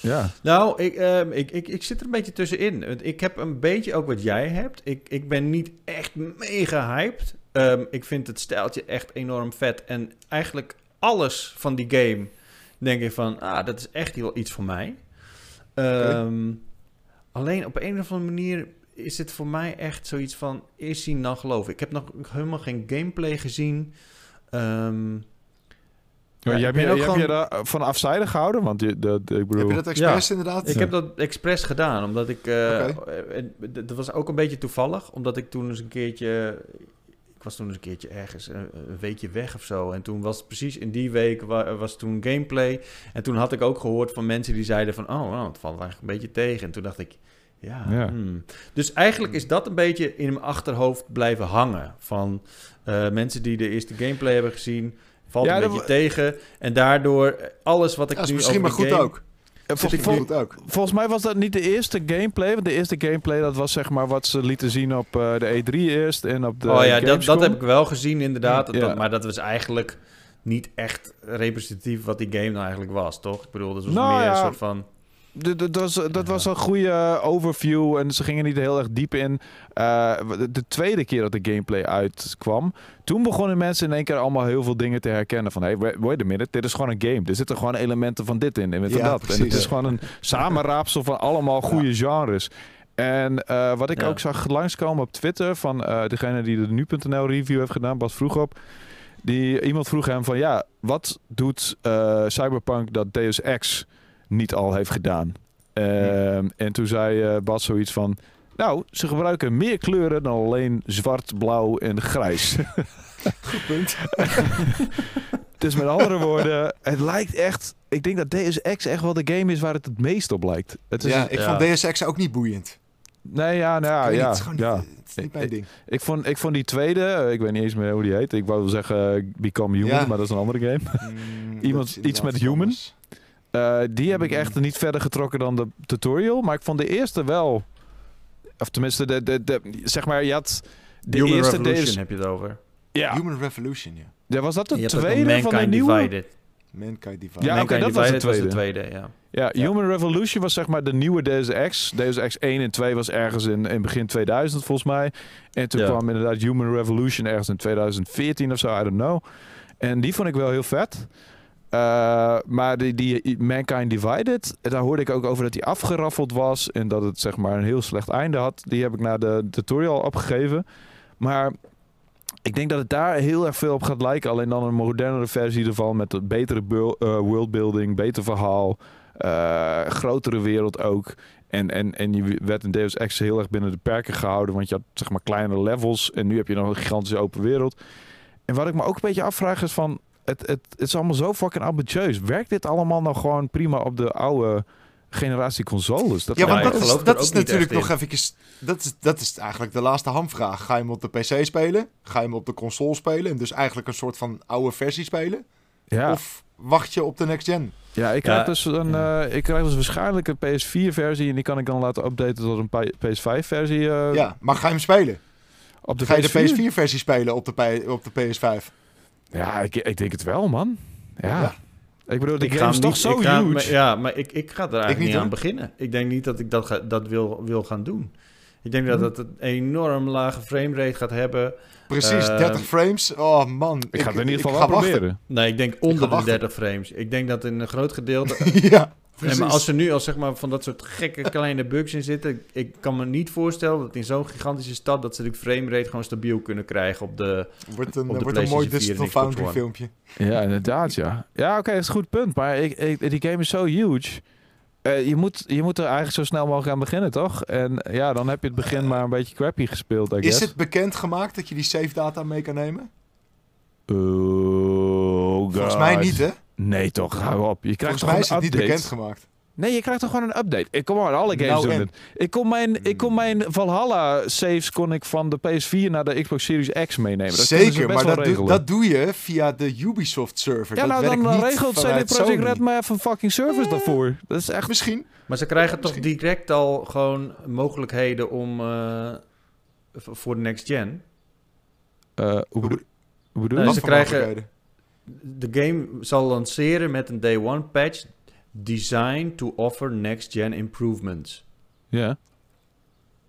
Ja. Nou, ik, uh, ik, ik, ik zit er een beetje tussenin. Ik heb een beetje ook wat jij hebt. Ik, ik ben niet echt mega hyped. Um, ik vind het stijltje echt enorm vet. En eigenlijk alles van die game denk ik van, ah, dat is echt wel iets voor mij. Ehm, alleen op een of andere manier is het voor mij echt zoiets van, is zien dan geloven. Ik heb nog helemaal geen gameplay gezien. Um, ja, jij, hebt je, gewoon... je daar van afzijdig gehouden? Want je, de, ik bedoel... Heb je dat expres inderdaad? Ik heb dat expres gedaan, omdat ik... Uh, Dat was ook een beetje toevallig, omdat ik toen eens een keertje was toen eens een keertje ergens een, weekje weg of zo. En toen was het precies in die week was toen gameplay. En toen had ik ook gehoord van mensen die zeiden van... Oh, nou, het valt eigenlijk een beetje tegen. En toen dacht ik... Ja, hmm. Dus eigenlijk is dat een beetje in mijn achterhoofd blijven hangen. Van uh, mensen die de eerste gameplay hebben gezien... Valt een beetje tegen. En daardoor alles wat ik ja, nu misschien maar goed ook. Vol, ook. Volgens mij was dat niet de eerste gameplay. Want de eerste gameplay dat was zeg maar wat ze lieten zien op uh, de E3 eerst en op de Oh ja, dat, dat, heb ik wel gezien inderdaad. Ja. Dat, maar dat was eigenlijk niet echt representatief wat die game nou eigenlijk was, toch? Ik bedoel, dat was nou, meer een soort van dat was, dat was een goede overview en ze gingen niet heel erg diep in. Uh, de tweede keer dat de gameplay uitkwam, toen begonnen mensen in één keer allemaal heel veel dingen te herkennen. Van, hey, wait a minute, dit is gewoon een game. Er zitten gewoon elementen van dit in en ja, dat. Precies, en het is gewoon een samenraapsel van allemaal goede genres. En uh, wat ik ook zag langskomen op Twitter van uh, degene die de nu.nl review heeft gedaan, Bas vroeg op. Die, iemand vroeg hem van ja, wat doet Cyberpunk dat Deus Ex niet al heeft gedaan. Ehm, en toen zei uh, Bas zoiets van... Nou, ze gebruiken meer kleuren dan alleen zwart, blauw en grijs. Goed punt. dus met andere woorden, het lijkt echt... Ik denk dat Deus Ex echt wel de game is waar het het meest op lijkt. Het is ja, ik vond Deus Ex ook niet boeiend. Nee, ja, nou ja. Het is, ja. het is niet mijn ding. Ik, vond, ik vond die tweede, eh, ik weet niet eens meer hoe die heet. Ik wou zeggen Become Human, maar dat is een andere game. Mm, Iemand, iets met Human. Uh, die heb ik mm. echt niet verder getrokken dan de tutorial. Maar ik vond de eerste wel. Of tenminste, de, de, de, zeg maar, je had. De Human eerste Revolution heb je het over. Ja. Human Revolution, ja. ja was dat de tweede van de nieuwe? Divided. Mankind Divided. Ja, oké, okay, dat was de, tweede. was de tweede. ja. Ja, Human Revolution was zeg maar de nieuwe Deus Ex. Deus Ex 1 en 2 was ergens in, in begin 2000 volgens mij. En toen kwam inderdaad Human Revolution ergens in 2014 of zo, I don't know. En die vond ik wel heel vet. Uh, maar die, die Mankind Divided, daar hoorde ik ook over dat die afgeraffeld was en dat het zeg maar een heel slecht einde had. Die heb ik naar de tutorial opgegeven. Maar ik denk dat het daar heel erg veel op gaat lijken. Alleen dan een modernere versie ervan met een betere uh, worldbuilding, beter verhaal, uh, grotere wereld ook. En, en, en je werd in Deus Ex heel erg binnen de perken gehouden, want je had zeg maar kleine levels en nu heb je nog een gigantische open wereld. En wat ik me ook een beetje afvraag is van, het, het, het is allemaal zo fucking ambitieus. Werkt dit allemaal nog gewoon prima op de oude generatie consoles? Dat ja, want dat is, dat is natuurlijk nog even... Dat is, dat is eigenlijk de laatste hamvraag. Ga je hem op de PC spelen? Ga je hem op de console spelen? En dus eigenlijk een soort van oude versie spelen? Ja. Of wacht je op de next gen? Ja, ik krijg, dus, een, uh, ik krijg dus waarschijnlijk een PS4-versie en die kan ik dan laten updaten tot een PS5-versie. Uh, eh. ja, maar ga je hem spelen? Op de Ga je de PS4-versie spelen op de, op de PS5? Ja, ik, ik denk het wel, man. Ja. Ik bedoel, de game is toch zo huge. ja, maar ik, ik ga er eigenlijk niet, aan beginnen. Ik denk niet dat ik dat, ga, dat wil, wil gaan doen. Ik denk dat hm. het een enorm lage framerate gaat hebben. Precies, 30 eh, frames. Oh man. Ik, ga het in ieder geval wel proberen. Nee, ik denk onder de 30 frames. Ik denk dat in een groot gedeelte... ja. Nee, maar als er nu al zeg maar van dat soort gekke kleine bugs in zitten, ik kan me niet voorstellen dat in zo'n gigantische stad dat ze de framerate gewoon stabiel kunnen krijgen op de Wordt een, op de wordt een mooi Digital Foundry filmpje. Ja, inderdaad, ja. Ja, oké, dat is een goed punt. Maar ik, ik, die game is zo huge. Uh, je, moet, je moet er eigenlijk zo snel mogelijk aan beginnen, toch? En ja, dan heb je het begin maar een beetje crappy gespeeld, I Is het bekend gemaakt dat je die save data mee kan nemen? Oh, Volgens mij niet, hè? Nee, toch, hou op. Je krijgt Volgens mij is het niet bekendgemaakt. Nee, je krijgt toch gewoon een update. Ik kom maar alle games nou, doen Ik kon mijn, ik kon mijn Valhalla saves kon ik van de PS4 naar de Xbox Series X meenemen. Dat Zeker, maar dat, doe, dat doe je via de Ubisoft server. Ja, dat nou dan, regelt CD Projekt Red maar even een fucking service daarvoor. Dat is echt... Misschien. Maar ze krijgen toch direct al gewoon mogelijkheden om uh, voor de next gen? Uh, hoe, bedoel je? ze krijgen de game zal lanceren met een day one patch designed to offer next gen improvements. Ja.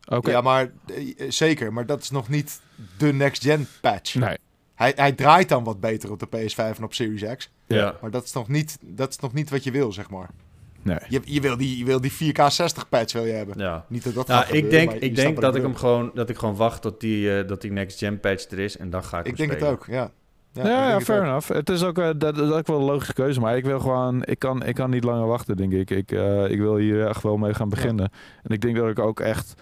Oké. Ja, maar eh, zeker, maar dat is nog niet de next gen patch. Nee. Hij, hij draait dan wat beter op de PS5 en op Series X. Ja. Maar dat is nog niet, dat is nog niet wat je wil, zeg maar. Nee. Je, je, wil die, je wil die 4K 60 patch wil je hebben. Ja. Niet dat dat nou, ik denk, ik denk dat ik hem gewoon dat ik gewoon wacht tot die, uh, dat die next gen patch er is en dan ga ik. Ik denk het ook, ja. Ja, ja, ja fair enough. Het is ook, uh, dat, dat is ook wel een logische keuze. Maar ik wil gewoon, ik kan, ik kan niet langer wachten, denk ik. Ik, uh, ik wil hier echt wel mee gaan beginnen. En ik denk dat ik ook echt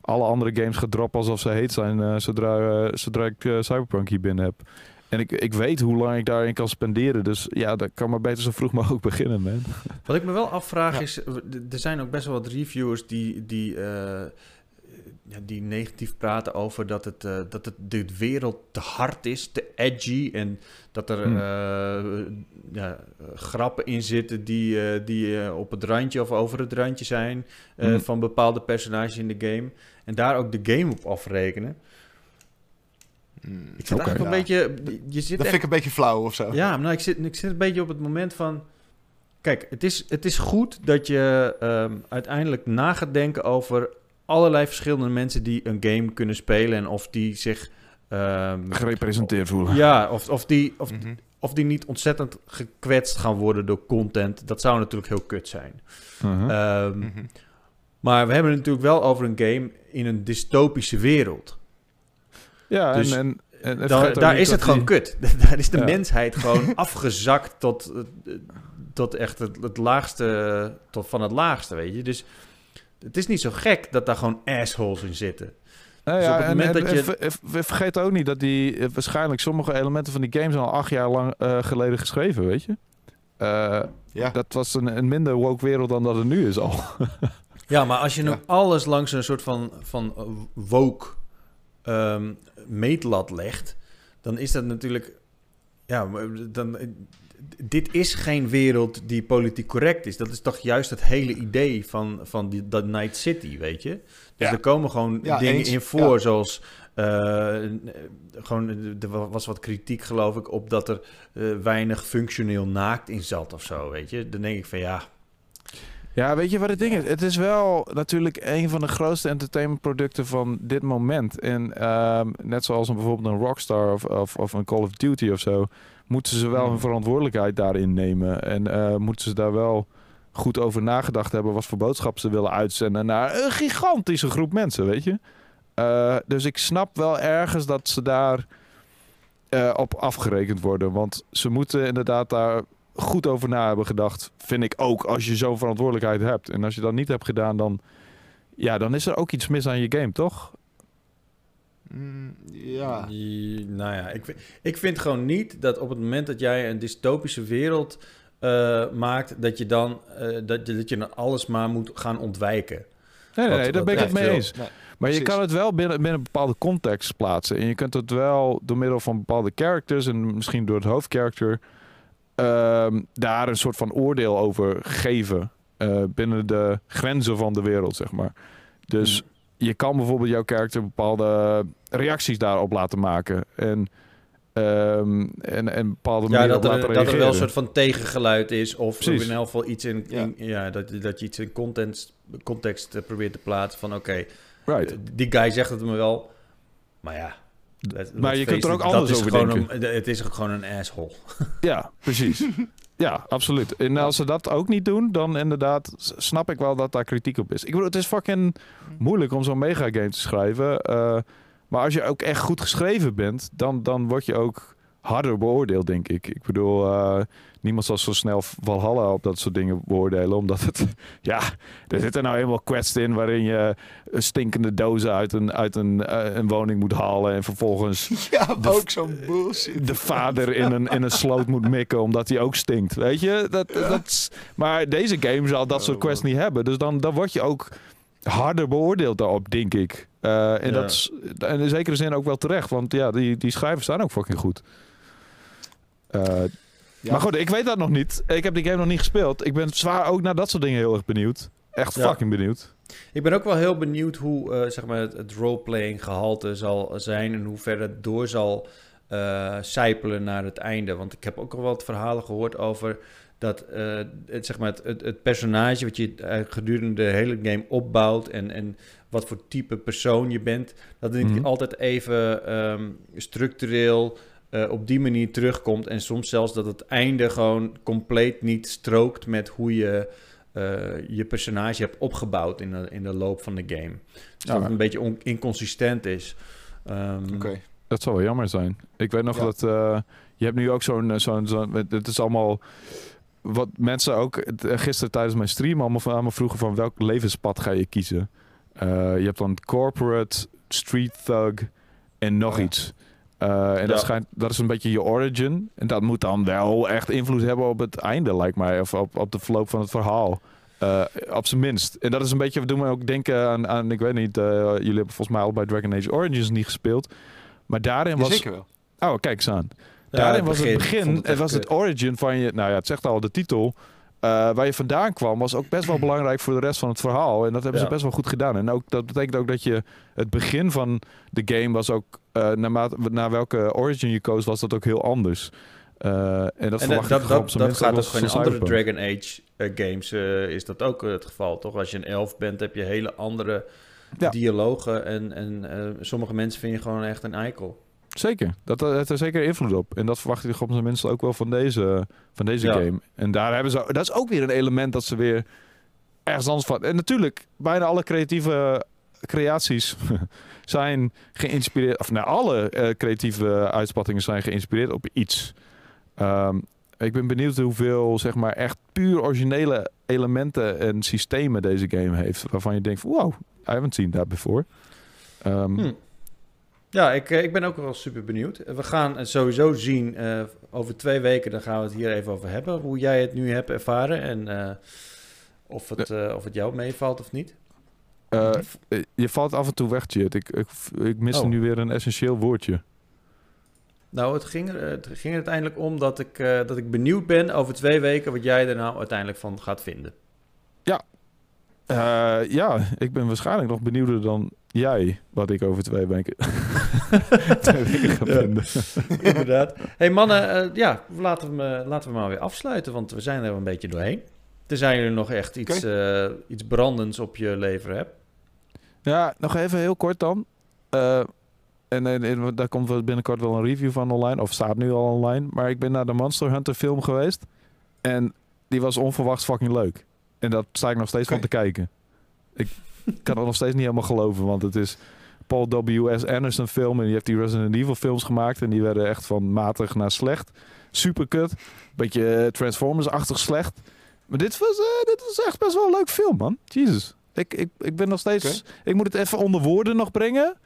alle andere games ga droppen alsof ze heet zijn. Uh, zodra, zodra ik Cyberpunk hier binnen heb. En ik, ik weet hoe lang ik daarin kan spenderen. Dus ja, dat kan maar beter zo vroeg mogelijk beginnen, man. Wat ik me wel afvraag is... Er zijn ook best wel wat reviewers die... die ja, die negatief praten over dat, het, uh, dat het, de wereld te hard is, te edgy. En dat er hmm. uh, ja, grappen in zitten die, uh, die op het randje of over het randje zijn hmm. van bepaalde personages in de game. En daar ook de game op afrekenen. Ik zit okay, eigenlijk een beetje... Je zit dat vind ik een beetje flauw of zo. Ja, maar nou, ik, zit, ik zit een beetje op het moment van... Kijk, het is, het is goed dat je um, uiteindelijk na gaat denken over allerlei verschillende mensen die een game kunnen spelen en of die zich um, gerepresenteerd voelen. Ja, of, of, die, of, mhm. of die niet ontzettend gekwetst gaan worden door content. Dat zou natuurlijk heel kut zijn. Mhm. Ehm, mhm. Maar we hebben het natuurlijk wel over een game in een dystopische wereld. Ja, dus en, en, en daar is het gewoon kut. daar is de mensheid gewoon afgezakt tot, tot echt het, het laagste, tot van het laagste, weet je. Dus het is niet zo gek dat daar gewoon assholes in zitten. Nou dus ja, en, dat je... We vergeten ook niet dat die eh, waarschijnlijk sommige elementen van die games al acht jaar lang uh, geleden geschreven, weet je? Uh, ja. Dat was een, een, minder woke wereld dan dat het nu is al. ja, maar als je nu alles langs een soort van, van woke um, meetlat legt, dan is dat natuurlijk. Ja, dan, dit is geen wereld die politiek correct is. Dat is toch juist het hele idee van, van die, dat Night City, weet je? Dus er komen gewoon dingen in voor, zoals... Uh, gewoon, er was wat kritiek, geloof ik, op dat er uh, weinig functioneel naakt in zat of zo, weet je? Dan denk ik van ja... Ja, weet je wat het ding is? Het is wel natuurlijk een van de grootste entertainmentproducten van dit moment. En uh, net zoals een, bijvoorbeeld een Rockstar of, of, of een Call of Duty of zo moeten ze wel hun hmm. verantwoordelijkheid daarin nemen. En uh, moeten ze daar wel goed over nagedacht hebben wat voor boodschap ze willen uitzenden naar een gigantische groep mensen, weet je. Uh, dus ik snap wel ergens dat ze daar uh, op afgerekend worden. Want ze moeten inderdaad daar goed over na hebben gedacht. Vind ik ook als je zo'n verantwoordelijkheid hebt. En als je dat niet hebt gedaan, dan, ja, dan is er ook iets mis aan je game, toch? Mm, ja. nou ja, ik, ik vind gewoon niet dat op het moment dat jij een dystopische wereld uh, maakt, dat je dan uh, dat, dat je dan alles maar moet gaan ontwijken. Nee, nee, nee daar ben ik het mee eens. maar je kan het wel binnen, binnen een bepaalde context plaatsen. En je kunt het wel door middel van bepaalde characters en misschien door het hoofdcharacter uh, daar een soort van oordeel over geven. Uh, binnen de grenzen van de wereld, zeg maar. Dus hmm. je kan bijvoorbeeld jouw karakter bepaalde reacties daarop laten maken. En Um, en, en bepaalde ja, dat er, dat er wel een soort van tegengeluid is. Of in elk geval iets in, ja. dat, dat je iets in context, context eh, probeert te plaatsen van oké, right. die guy zegt het me wel, maar ja. maar je kunt er ook anders over denken. Een, het is ook gewoon een asshole. Ja, precies. ja, absoluut. En als ze dat ook niet doen, dan inderdaad snap ik wel dat daar kritiek op is. Ik bedoel, het is fucking moeilijk om zo'n mega game te schrijven. Uh, maar als je ook echt goed geschreven bent, dan, dan word je ook harder beoordeeld, denk ik. Ik bedoel, uh, niemand zal zo snel Valhalla op dat soort dingen beoordelen. Omdat het, ja, er zitten nou helemaal quests in waarin je stinkende dozen uit een, uit een, uh, een woning moet halen. En vervolgens. Ja, ook zo'n bullshit. De vader in een, in een sloot moet mikken omdat hij ook stinkt. Weet je? Dat, ja. dat, maar deze game zal dat soort quests niet hebben. Dus dan, dan word je ook harder beoordeeld daarop, denk ik. Uh, en dat is in zekere zin ook wel terecht, want ja, die, die schrijvers staan ook fucking goed. Uh, ja. Maar goed, ik weet dat nog niet. Ik heb die game nog niet gespeeld. Ik ben zwaar ook naar dat soort dingen heel erg benieuwd. Echt fucking benieuwd. Ik ben ook wel heel benieuwd hoe uh, zeg maar het, het roleplaying gehalte zal zijn en hoe ver het door zal uh, sijpelen naar het einde. Want ik heb ook al wat verhalen gehoord over dat uh, het, zeg maar het, het, personage wat je gedurende de hele game opbouwt en, en wat voor type persoon je bent, dat het niet mhm. altijd even um, structureel uh, op die manier terugkomt. En soms zelfs dat het einde gewoon compleet niet strookt met hoe je uh, je personage hebt opgebouwd in de, in de loop van de game. Dus dat het een beetje inconsistent is. Um, Oké. Dat zou wel jammer zijn. Ik weet nog dat uh, je hebt nu ook zo'n zo'n zo'n het is allemaal wat mensen ook gisteren tijdens mijn stream allemaal van me vroegen van welk levenspad ga je kiezen. Uh, je hebt dan corporate, street thug en nog iets. Uh, en dat, schijnt, dat is een beetje je origin. En dat moet dan wel echt invloed hebben op het einde, lijkt mij. Of op, op de verloop van het verhaal. Uh, op zijn minst. En dat is een beetje, we doen me ook denken aan, aan ik weet niet, jullie hebben volgens mij al bij Dragon Age Origins niet gespeeld. Maar daarin was... Zeker wel. Oh, kijk eens aan. Daarin was het begin, het, was het origin van je, nou ja, het zegt al, de titel. Uh, waar je vandaan kwam, was ook best wel belangrijk voor de rest van het verhaal. En dat hebben ze best wel goed gedaan. En ook, dat betekent ook dat je het begin van de game was ook, uh, naarmate, naar welke origin je koos, was dat ook heel anders. Uh, en dat en verwacht dat, dat, dat gaat ook in andere Dragon Age games is dat ook het geval, toch? Als je een elf bent, heb je hele andere dialogen. En, en sommige mensen vind je gewoon echt een eikel. Zeker, dat heeft er zeker invloed op. En dat verwacht ik op zijn minst ook wel van deze, van deze game. En daar hebben ze, dat is ook weer een element dat ze weer ergens anders van. En natuurlijk, bijna alle creatieve creaties zijn geïnspireerd, of nou, alle uh, creatieve uitspattingen zijn geïnspireerd op iets. Um, ik ben benieuwd hoeveel, zeg maar, echt puur originele elementen en systemen deze game heeft. Waarvan je denkt, wow, I haven't seen that before. Um. Ja, ik, eh, ik ben ook wel super benieuwd. We gaan het sowieso zien uh, over twee weken. Dan gaan we het hier even over hebben. Hoe jij het nu hebt ervaren en uh, of, het, uh, of het jou meevalt of niet. je valt af en toe weg, Jit. Ik, ik, ik mis oh. nu weer een essentieel woordje. Nou, het ging, er, het ging er uiteindelijk om dat ik, dat ik benieuwd ben over twee weken wat jij er nou uiteindelijk van gaat vinden. Ja, ja ik ben waarschijnlijk nog benieuwder dan jij wat ik over twee weken, twee weken ga vinden. Inderdaad. hey mannen, uh, ja, laten we, uh, laten we maar weer afsluiten, want we zijn er een beetje doorheen. Tenzij jullie nog echt iets, okay. uh, iets brandends op je lever hebt. Ja, nog even heel kort dan. Eh, en, en, en, daar komt binnenkort wel een review van online, of staat nu al online. Maar ik ben naar de Monster Hunter film geweest. En die was onverwachts fucking leuk. En dat sta ik nog steeds okay. van te kijken. Ik, kan het nog steeds niet helemaal geloven, want het is Paul W.S. Anderson film en die heeft die Resident Evil films gemaakt en die werden echt van matig naar slecht. Super kut. Beetje eh, Transformers-achtig slecht. Maar dit was, uh, dit was echt best wel een leuk film, man. Jesus. Ik, ik, ik ben nog steeds... Ik moet het even onder woorden nog brengen.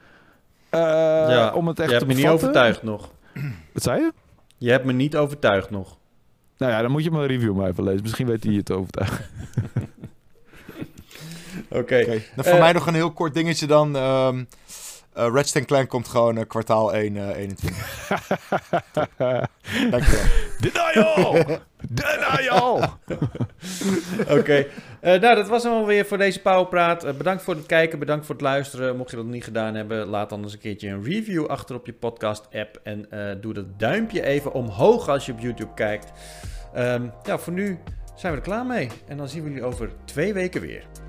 ja, om het echt je hebt me niet overtuigd nog. Wat zei je? Je hebt me niet overtuigd nog. Nou ja, dan moet je mijn review maar even lezen. Misschien weet hij je te overtuigen. Oké. Okay. voor mij nog een heel kort dingetje dan. Um, uh, Ratchet Clank komt gewoon uh, kwartaal 1, uh, 21. Dankjewel. Denial! Denial! Oké. Okay. nou, dat was hem alweer voor deze Powerpraat. bedankt voor het kijken, bedankt voor het luisteren. Mocht je dat nog niet gedaan hebben, laat dan eens een keertje een review achter op je podcast-app. En doe dat duimpje even omhoog als je op YouTube kijkt. Um, ja, voor nu zijn we er klaar mee. En dan zien we jullie over twee weken weer.